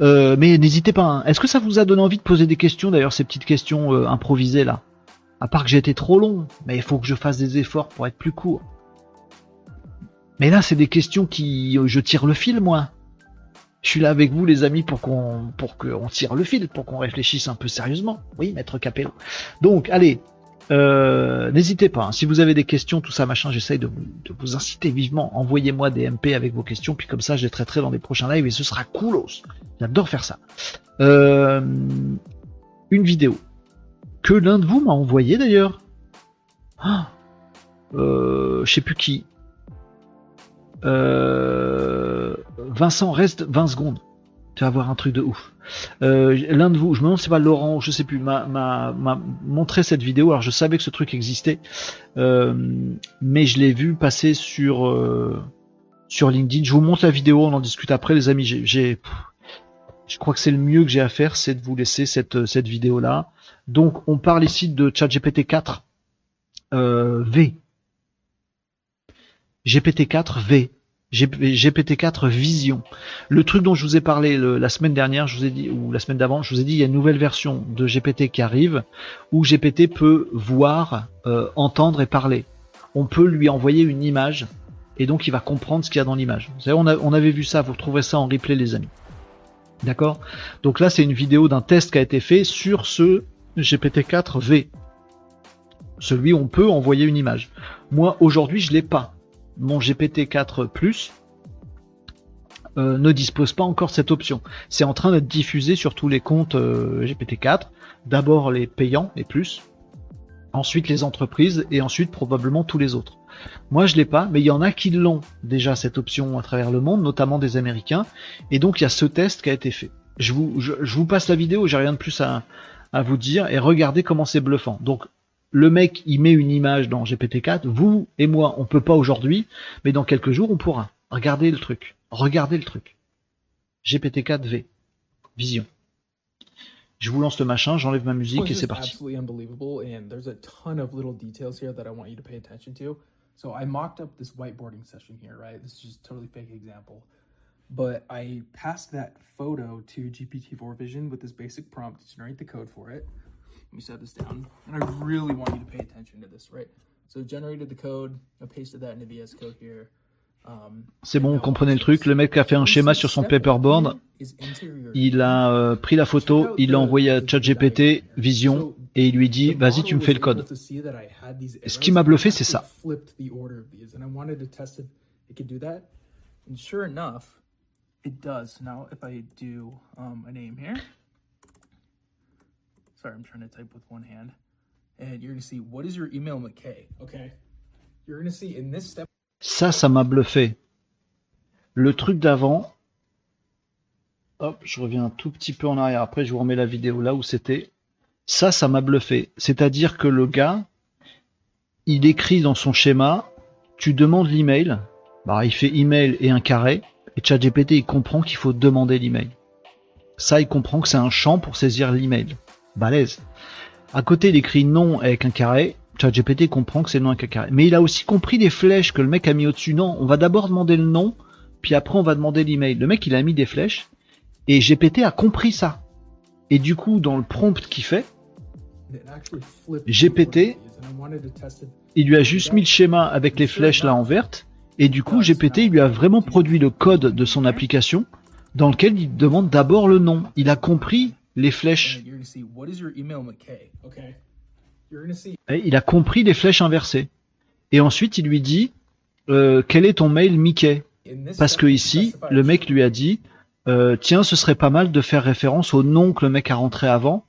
Euh, mais n'hésitez pas. Hein. Est-ce que ça vous a donné envie de poser des questions D'ailleurs, ces petites questions euh, improvisées là? À part que j'ai été trop long, mais il faut que je fasse des efforts pour être plus court. Mais là, c'est des questions qui, je tire le fil, moi. Je suis là avec vous, les amis, pour qu'on, pour qu'on tire le fil, pour qu'on réfléchisse un peu sérieusement. Oui, maître Capello. Donc, allez, euh, n'hésitez pas, hein. si vous avez des questions, tout ça, machin, j'essaye de, vous inciter vivement. Envoyez-moi des MP avec vos questions, puis comme ça, je les traiterai dans les prochains lives et ce sera coolos. J'adore faire ça. Euh, une vidéo que l'un de vous m'a envoyé d'ailleurs. Ah, euh, je sais plus qui. Vincent, reste 20 secondes. Tu vas voir un truc de ouf. Euh, l'un de vous, je me demande si c'est pas Laurent, je sais plus, m'a montré cette vidéo. Alors je savais que ce truc existait, euh, mais je l'ai vu passer sur euh, sur LinkedIn. Je vous montre la vidéo, on en discute après, les amis. Je crois que c'est le mieux que j'ai à faire, c'est de vous laisser cette cette vidéo là. Donc on parle ici de ChatGPT 4 V. GPT-4 V. GPT-4 Vision. Le truc dont je vous ai parlé la semaine dernière, je vous ai dit, ou la semaine d'avant, je vous ai dit, il y a une nouvelle version de GPT qui arrive, où GPT peut voir, euh, entendre et parler. On peut lui envoyer une image, et donc il va comprendre ce qu'il y a dans l'image. Vous savez, on, on avait vu ça, vous retrouverez ça en replay les amis. D'accord? Donc là, c'est une vidéo d'un test qui a été fait sur ce GPT-4V. Celui où on peut envoyer une image. Moi, aujourd'hui, je l'ai pas mon GPT-4 Plus euh, ne dispose pas encore cette option. C'est en train d'être diffusé sur tous les comptes euh, GPT-4. D'abord les payants, les plus, ensuite les entreprises et ensuite probablement tous les autres. Moi je l'ai pas, mais il y en a qui l'ont déjà cette option à travers le monde, notamment des Américains. Et donc il y a ce test qui a été fait. Je vous, je, vous passe la vidéo, j'ai rien de plus à, à vous dire et regardez comment c'est bluffant. Donc le mec, il met une image dans GPT-4. Vous et moi, on peut pas aujourd'hui, mais dans quelques jours, on pourra. Regardez le truc. Regardez le truc. GPT-4V. Vision. Je vous lance le machin, j'enlève ma musique et c'est parti. unbelievable, and there's a ton of little details here that I want you to pay attention to. So I mocked up this whiteboarding session here, right? This is just totally fake example. But I passed that photo to GPT-4 Vision with this basic prompt to generate the code for it. Let me set this down. And I really want you to pay attention to this, right? So generated the code, I pasted that into VS Code here. Um, C'est bon, vous comprenez le truc? Le mec a fait un schéma sur son paperboard. Il a euh, pris la photo, il l'a envoyé à ChatGPT, Vision, et il lui dit, vas-y, tu me fais le code. Ce qui m'a bluffé, c'est ça. It does. Now, if I do um, a name here, sorry, I'm trying to type with one hand, and you're gonna see what is your email McKay? Okay, you're gonna see in this step. Ça, ça m'a bluffé. Le truc d'avant, hop, je reviens un tout petit peu en arrière. Après, je vous remets la vidéo là où c'était. Ça, ça m'a bluffé. C'est-à-dire que le gars, il écrit dans son schéma, tu demandes l'email, bah, il fait email et un carré, et ChatGPT, il comprend qu'il faut demander l'email. Ça, il comprend que c'est un champ pour saisir l'email. Balèze. À côté, il écrit non avec un carré. ChatGPT comprend que c'est non avec un carré. Mais il a aussi compris les flèches que le mec a mis au-dessus. Non, on va d'abord demander le nom, puis après on va demander l'email. Le mec, il a mis des flèches, et GPT a compris ça. Et du coup, dans le prompt qu'il fait, GPT, il lui a juste mis le schéma avec les flèches là en verte, et du coup, GPT, il lui a vraiment produit le code de son application, dans lequel il demande d'abord le nom. Il a compris les flèches. Et il a compris les flèches inversées. Et ensuite, il lui dit, euh, quel est ton mail Mickey? Parce que ici, le mec lui a dit, euh, tiens, ce serait pas mal de faire référence au nom que le mec a rentré avant,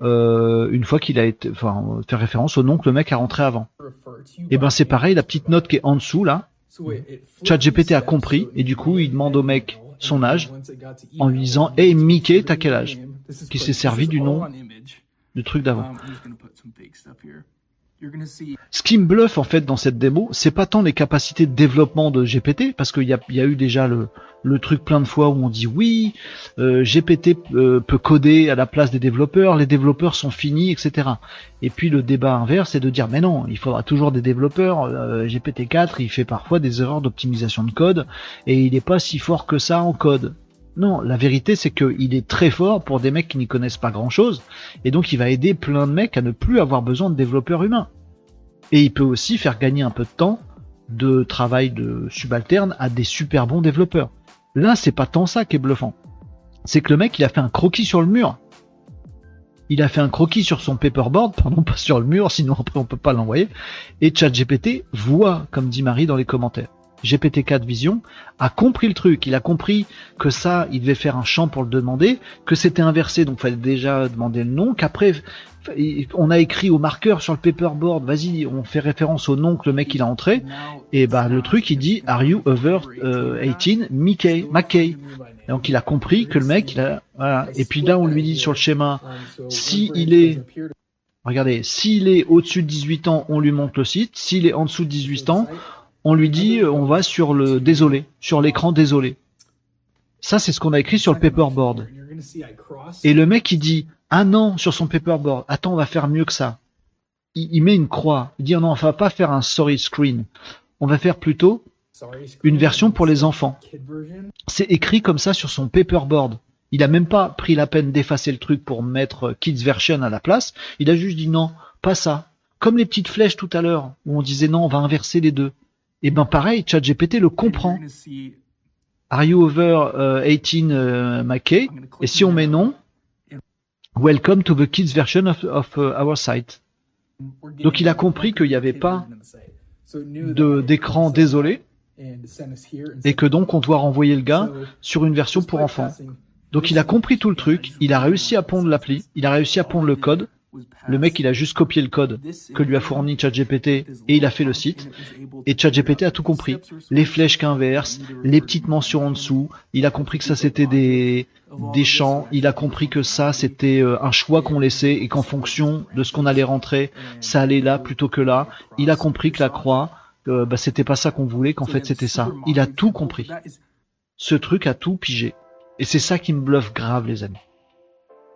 euh, une fois qu'il a été, enfin, faire référence au nom que le mec a rentré avant. Et ben by c'est pareil, la petite note qui est en dessous là, ChatGPT a compris, et du coup, il demande au mec son âge, en lui disant, Hey, Mickey, t'as quel âge? Qui s'est servi du nom. le truc d'avant. Ce qui me bluffe en fait dans cette démo, c'est pas tant les capacités de développement de GPT, parce qu'il y a, eu déjà le, truc plein de fois où on dit oui, euh, GPT euh, peut coder à la place des développeurs, les développeurs sont finis, etc. Et puis le débat inverse, c'est de dire mais non, il faudra toujours des développeurs. euh, GPT-4, il fait parfois des erreurs d'optimisation de code et il n'est pas si fort que ça en code. Non, la vérité c'est qu'il est très fort pour des mecs qui n'y connaissent pas grand chose, et donc il va aider plein de mecs à ne plus avoir besoin de développeurs humains. Et il peut aussi faire gagner un peu de temps de travail de subalterne à des super bons développeurs. Là, c'est pas tant ça qui est bluffant. C'est que le mec, il a fait un croquis sur le mur. Il a fait un croquis sur son paperboard, pardon, pas sur le mur, sinon après on peut pas l'envoyer. Et ChatGPT voit, comme dit Marie dans les commentaires. GPT-4 Vision a compris le truc. Il a compris que ça, il devait faire un champ pour le demander, que c'était inversé, donc fallait déjà demander le nom, qu'après on a écrit au marqueur sur le paperboard, vas-y, on fait référence au nom que le mec il a entré, et bah le truc il dit Are you over create euh, that. 18 Mickey? Donc il a compris que le mec voilà. Et puis là on lui dit sur le schéma si il est- Regardez, s'il est au-dessus de 18 ans, on lui montre le site. S'il est en dessous de 18 ans. On lui dit euh, on va sur le désolé, sur l'écran désolé. Ça c'est ce qu'on a écrit sur le paperboard. Et le mec il dit ah non sur son paperboard. Attends, on va faire mieux que ça. Il, met une croix. Il dit oh non, on va pas faire un sorry screen. On va faire plutôt une version pour les enfants. C'est écrit comme ça sur son paperboard. Il a même pas pris la peine d'effacer le truc pour mettre euh, Kids Version à la place. Il a juste dit non, pas ça. Comme les petites flèches tout à l'heure, où on disait non, on va inverser les deux. Et ben pareil, ChatGPT le comprend. Are you over euh, 18 euh, McKay Et si on met non, Welcome to the Kids Version of, of uh, our site. Donc il a compris qu'il n'y avait pas d'écran désolé et que donc on doit renvoyer le gars sur une version pour enfants. Donc il a compris tout le truc, il a réussi à pondre l'appli, il a réussi à pondre le code. Le mec il a juste copié le code que lui a fourni ChatGPT et il a fait le site. Et ChatGPT a tout compris. Les flèches qu'inverse, les petites mentions en dessous. Il a compris que ça c'était des des champs. Il a compris que ça, c'était euh, un choix qu'on laissait et qu'en fonction de ce qu'on allait rentrer, ça allait là plutôt que là. Il a compris que la croix, euh, bah, c'était pas ça qu'on voulait, qu'en fait c'était ça. Il a tout compris. Ce truc a tout pigé. Et c'est ça qui me bluffe grave, les amis.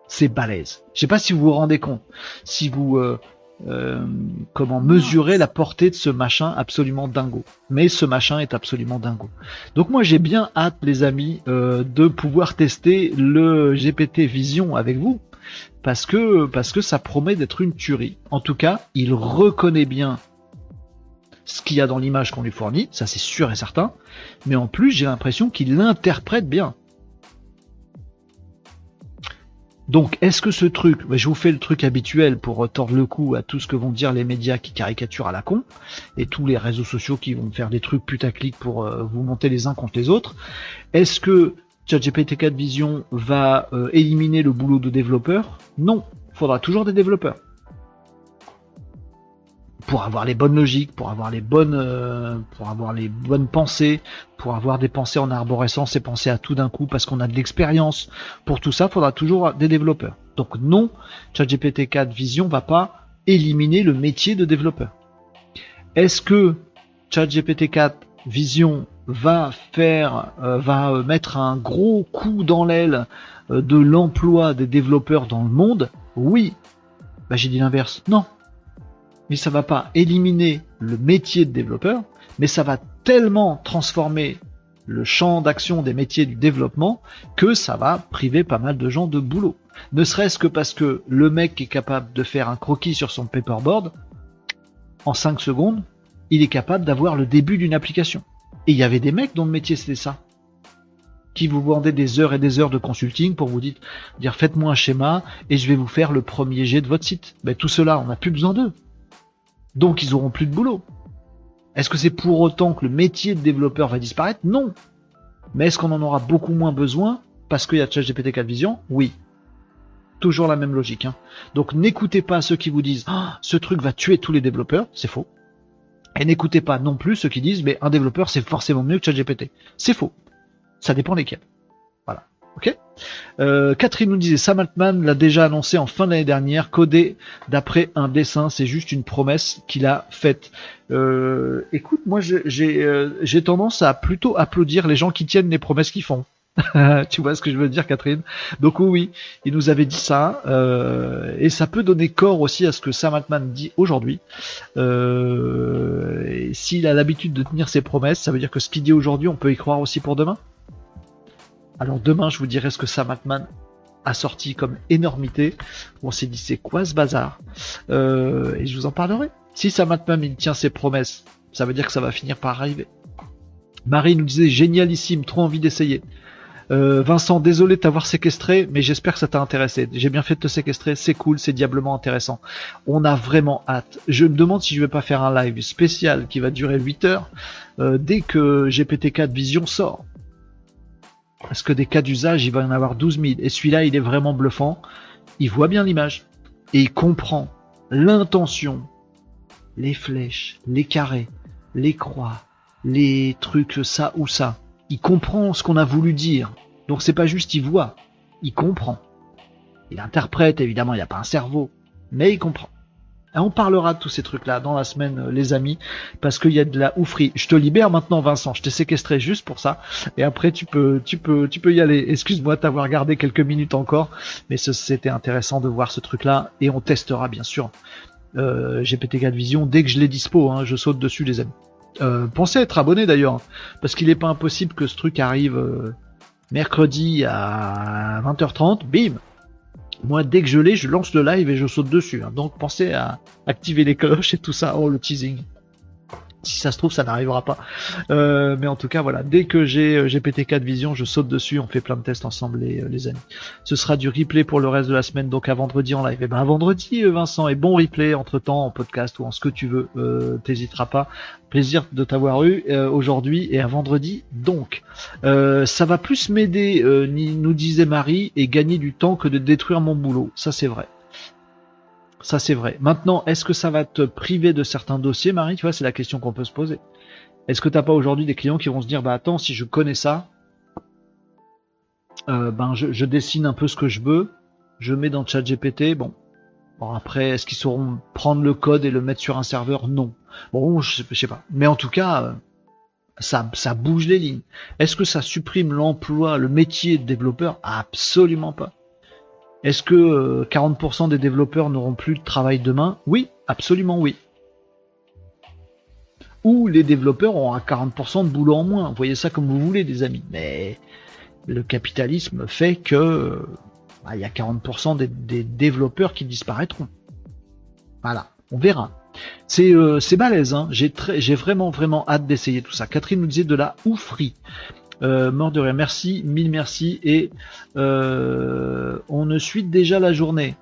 C'est balèze. Je sais pas si vous vous rendez compte. Si vous euh, euh, comment mesurer la portée de ce machin absolument dingo. Mais ce machin est absolument dingo. Donc moi j'ai bien hâte les amis euh, de pouvoir tester le GPT Vision avec vous parce que parce que ça promet d'être une tuerie. En tout cas, il reconnaît bien ce qu'il y a dans l'image qu'on lui fournit, ça c'est sûr et certain, mais en plus j'ai l'impression qu'il l'interprète bien. Donc, est-ce que ce truc, je vous fais le truc habituel pour tordre le cou à tout ce que vont dire les médias qui caricaturent à la con, et tous les réseaux sociaux qui vont faire des trucs putaclic pour euh, vous monter les uns contre les autres. Est-ce que ChatGPT 4 Vision va euh, éliminer le boulot de développeur Non, faudra toujours des développeurs pour avoir les bonnes logiques, pour avoir les bonnes, euh, pour avoir les bonnes pensées, pour avoir des pensées en arborescence et penser à tout d'un coup parce qu'on a de l'expérience. Pour tout ça, il faudra toujours des développeurs. Donc non, ChatGPT 4 Vision va pas éliminer le métier de développeur. Est-ce que ChatGPT 4 Vision va faire, euh, va euh, mettre un gros coup dans l'aile de l'emploi des développeurs dans le monde? Oui. Bah, j'ai dit l'inverse. Non, mais ça va pas éliminer le métier de développeur, mais ça va tellement transformer le champ d'action des métiers du développement que ça va priver pas mal de gens de boulot. Ne serait-ce que parce que le mec est capable de faire un croquis sur son paperboard, en 5 secondes, il est capable d'avoir le début d'une application. Et il y avait des mecs dont le métier c'était ça. Qui vous vendaient des heures et des heures de consulting pour vous dire, dire faites-moi un schéma et je vais vous faire le premier jet de votre site. Ben, tout cela, on n'a plus besoin d'eux. Donc ils auront plus de boulot. Est-ce que c'est pour autant que le métier de développeur va disparaître? Non. Mais est-ce qu'on en aura beaucoup moins besoin parce qu'il y a ChatGPT 4 Vision Oui. Toujours la même logique. Hein. Donc n'écoutez pas ceux qui vous disent ah, ce truc va tuer tous les développeurs, c'est faux. Et n'écoutez pas non plus ceux qui disent mais un développeur c'est forcément mieux que ChatGPT. C'est faux. Ça dépend desquels. Euh, Catherine nous disait Sam Altman l'a déjà annoncé en fin d'année dernière, codé d'après un dessin, c'est juste une promesse qu'il a faite. Euh, écoute, moi euh, j'ai tendance à plutôt applaudir les gens qui tiennent les promesses qu'ils font. tu vois ce que je veux dire, Catherine? Donc oui, il nous avait dit ça, et ça peut donner corps aussi à ce que Sam Altman dit aujourd'hui. S'il a l'habitude de tenir ses promesses, ça veut dire que ce qu'il dit aujourd'hui, on peut y croire aussi pour demain? Alors demain, je vous dirai ce que Sam Altman a sorti comme énormité. On s'est dit c'est quoi ce bazar? Euh, Et je vous en parlerai. Si Sam Altman il tient ses promesses, ça veut dire que ça va finir par arriver. Marie nous disait génialissime, trop envie d'essayer. Euh, Vincent, désolé de t'avoir séquestré, mais j'espère que ça t'a intéressé. J'ai bien fait de te séquestrer, c'est cool, c'est diablement intéressant. On a vraiment hâte. Je me demande si je vais pas faire un live spécial qui va durer 8 heures euh, dès que GPT-4 Vision sort. Parce que des cas d'usage, il va en avoir 12 000. Et celui-là, il est vraiment bluffant. Il voit bien l'image. Et il comprend l'intention, les flèches, les carrés, les croix, les trucs ça ou ça. Il comprend ce qu'on a voulu dire. Donc c'est pas juste il voit, il comprend. Il interprète, évidemment, il n'y a pas un cerveau, mais il comprend on parlera de tous ces trucs-là dans la semaine, euh, les amis, parce qu'il y a de la oufrie. Je te libère maintenant, Vincent. Je t'ai séquestré juste pour ça. Et après, tu peux, tu peux, tu peux y aller. Excuse-moi de t'avoir gardé quelques minutes encore, mais c'était intéressant de voir ce truc-là. Et on testera, bien sûr, euh, GPT-4 Vision dès que je l'ai dispo. Hein, je saute dessus, les amis. Euh, pensez à être abonné d'ailleurs, hein, parce qu'il n'est pas impossible que ce truc arrive mercredi à 20h30. Bim, moi, dès que je l'ai, je lance le live et je saute dessus. Hein. Donc pensez à activer les cloches et tout ça. Oh, le teasing. Si ça se trouve, ça n'arrivera pas. Euh, mais en tout cas, voilà. Dès que j'ai euh, GPT-4 Vision, je saute dessus. On fait plein de tests ensemble, les, euh, les, amis. Ce sera du replay pour le reste de la semaine. Donc à vendredi en live. Et eh ben à vendredi, Vincent. Et bon replay entre temps en podcast ou en ce que tu veux. Euh, T'hésiteras pas. Plaisir de t'avoir eu aujourd'hui et à vendredi. Donc, ça va plus m'aider, nous disait Marie, et gagner du temps que de détruire mon boulot. Ça c'est vrai. Ça, c'est vrai. Maintenant, est-ce que ça va te priver de certains dossiers, Marie? Tu vois, c'est la question qu'on peut se poser. Est-ce que t'as pas aujourd'hui des clients qui vont se dire, bah attends, si je connais ça, euh, ben je, dessine un peu ce que je veux, je mets dans chat GPT, bon. Bon après, est-ce qu'ils sauront prendre le code et le mettre sur un serveur? Non. Bon, je, sais pas. Mais en tout cas, euh, ça bouge les lignes. Est-ce que ça supprime l'emploi, le métier de développeur? Absolument pas. Est-ce que 40% des développeurs n'auront plus de travail demain? Oui, absolument oui ou les développeurs ont un 40% de boulot en moins. Voyez ça comme vous voulez, des amis. Mais le capitalisme fait que bah, il y a 40% des, développeurs qui disparaîtront. Voilà, on verra. C'est euh, balèze, hein. j'ai vraiment vraiment hâte d'essayer tout ça. Catherine nous disait de la oufrie. Euh, mort de merci, mille merci, et euh, on ne suit déjà la journée.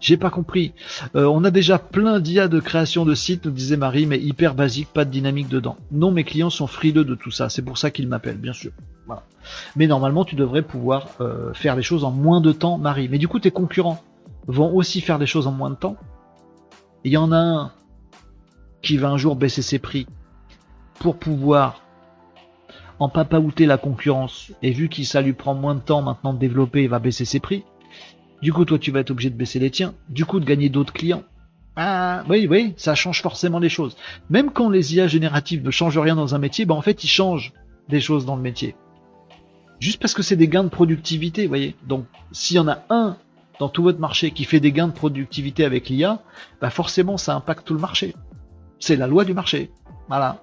J'ai pas compris. Euh, on a déjà plein d'IA de création de sites, nous disait Marie, mais hyper basique, pas de dynamique dedans. Non, mes clients sont frileux de tout ça, c'est pour ça qu'ils m'appellent, bien sûr. Mais normalement, tu devrais pouvoir euh, faire les choses en moins de temps, Marie. Mais du coup, tes concurrents vont aussi faire des choses en moins de temps. Il y en a un qui va un jour baisser ses prix pour pouvoir en papaouter la concurrence. Et vu qu'il ça lui prend moins de temps maintenant de développer, il va baisser ses prix. Du coup, toi, tu vas être obligé de baisser les tiens. Du coup, de gagner d'autres clients. Ah, oui, oui, ça change forcément les choses. Même quand les IA génératives ne changent rien dans un métier, ben en fait, ils changent des choses dans le métier. Juste parce que c'est des gains de productivité, vous voyez. Donc, s'il y en a un dans tout votre marché qui fait des gains de productivité avec l'IA, bah forcément, ça impacte tout le marché. C'est la loi du marché. Voilà.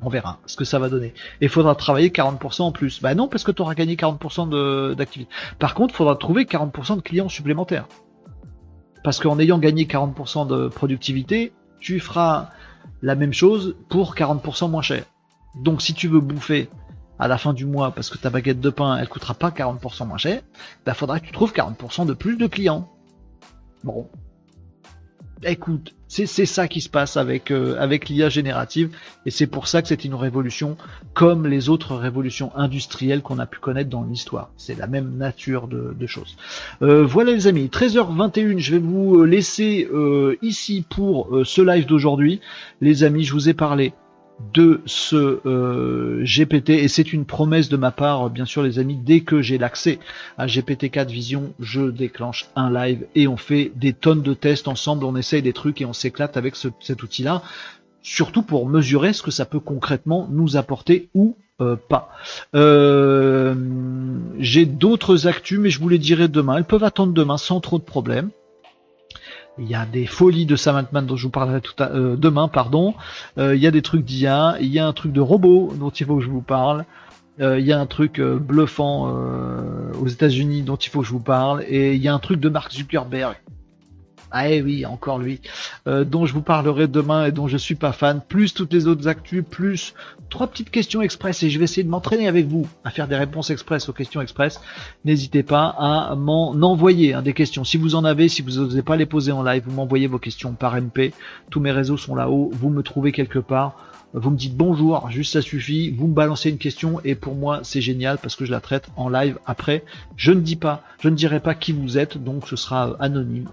On verra ce que ça va donner. Et il faudra travailler 40% en plus. Bah non, parce que tu auras gagné 40% d'activité. Par contre, il faudra trouver 40% de clients supplémentaires. Parce qu'en ayant gagné 40% de productivité, tu feras la même chose pour 40% moins cher. Donc si tu veux bouffer à la fin du mois parce que ta baguette de pain elle coûtera pas 40% moins cher, bah faudra que tu trouves 40% de plus de clients. Bon, écoute, c'est ça qui se passe avec, euh, avec l'IA générative et c'est pour ça que c'est une révolution comme les autres révolutions industrielles qu'on a pu connaître dans l'histoire. C'est la même nature de, choses. Euh, voilà les amis, 13h21, je vais vous laisser euh, ici pour ce live d'aujourd'hui. Les amis, je vous ai parlé de ce euh, GPT et c'est une promesse de ma part bien sûr les amis dès que j'ai l'accès à GPT-4 Vision je déclenche un live et on fait des tonnes de tests ensemble on essaye des trucs et on s'éclate avec cet outil là surtout pour mesurer ce que ça peut concrètement nous apporter ou euh, pas. Euh, j'ai d'autres actus, mais je vous les dirai demain. Elles peuvent attendre demain sans trop de problèmes. Il y a des folies de Sam dont je vous parlerai tout à, euh, demain, pardon. Euh, il y a des trucs d'IA, il y a un truc de robot dont il faut que je vous parle. Euh, il y a un truc bluffant aux États-Unis dont il faut que je vous parle. Et il y a un truc de Mark Zuckerberg ah eh oui, encore lui, euh, dont je vous parlerai demain et dont je suis pas fan, plus toutes les autres actus, plus trois petites questions express et je vais essayer de m'entraîner avec vous à faire des réponses express aux questions express. N'hésitez pas à m'en envoyer hein, des questions. Si vous en avez, si vous n'osez pas les poser en live, vous m'envoyez vos questions par MP. Tous mes réseaux sont là-haut, vous me trouvez quelque part. Vous me dites bonjour, juste ça suffit. Vous me balancez une question et pour moi c'est génial parce que je la traite en live après. Je ne dis pas, je ne dirai pas qui vous êtes, donc ce sera anonyme.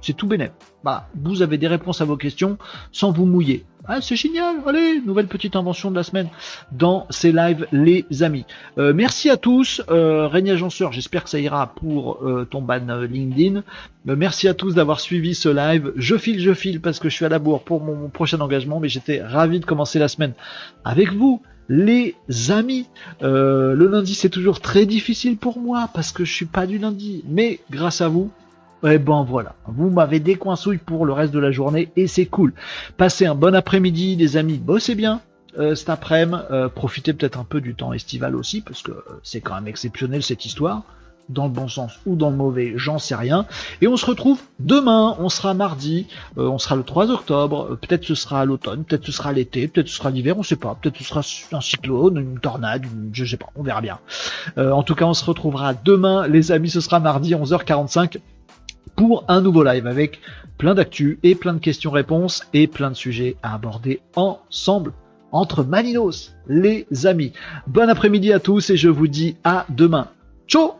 C'est tout bénéf. Bah, vous avez des réponses à vos questions sans vous mouiller. Ah, c'est génial. Allez, nouvelle petite invention de la semaine dans ces lives, les amis. Euh, merci à tous. Euh, Régnier Agenceur, j'espère que ça ira pour euh, ton ban euh, LinkedIn. merci à tous d'avoir suivi ce live. Je file, je file parce que je suis à la bourre pour mon, prochain engagement, mais j'étais ravi de commencer la semaine avec vous les amis. le lundi c'est toujours très difficile pour moi parce que je suis pas du lundi, mais grâce à vous, eh ben voilà, vous m'avez décoinsouille pour le reste de la journée et c'est cool. Passez un bon après-midi les amis, bossez bien euh, cet après-midi, euh, profitez peut-être un peu du temps estival aussi parce que euh, c'est quand même exceptionnel cette histoire. Dans le bon sens ou dans le mauvais, j'en sais rien. Et on se retrouve demain, on sera mardi, on sera le 3 octobre, peut-être ce sera l'automne, peut-être ce sera l'été, peut-être ce sera l'hiver, on sait pas, peut-être ce sera un cyclone, une tornade, je sais pas, on verra bien. en tout cas, on se retrouvera demain, les amis, ce sera mardi 11h45 pour un nouveau live avec plein d'actu et plein de questions-réponses et plein de sujets à aborder ensemble entre Maninos, les amis. Bon après-midi à tous et je vous dis à demain. Ciao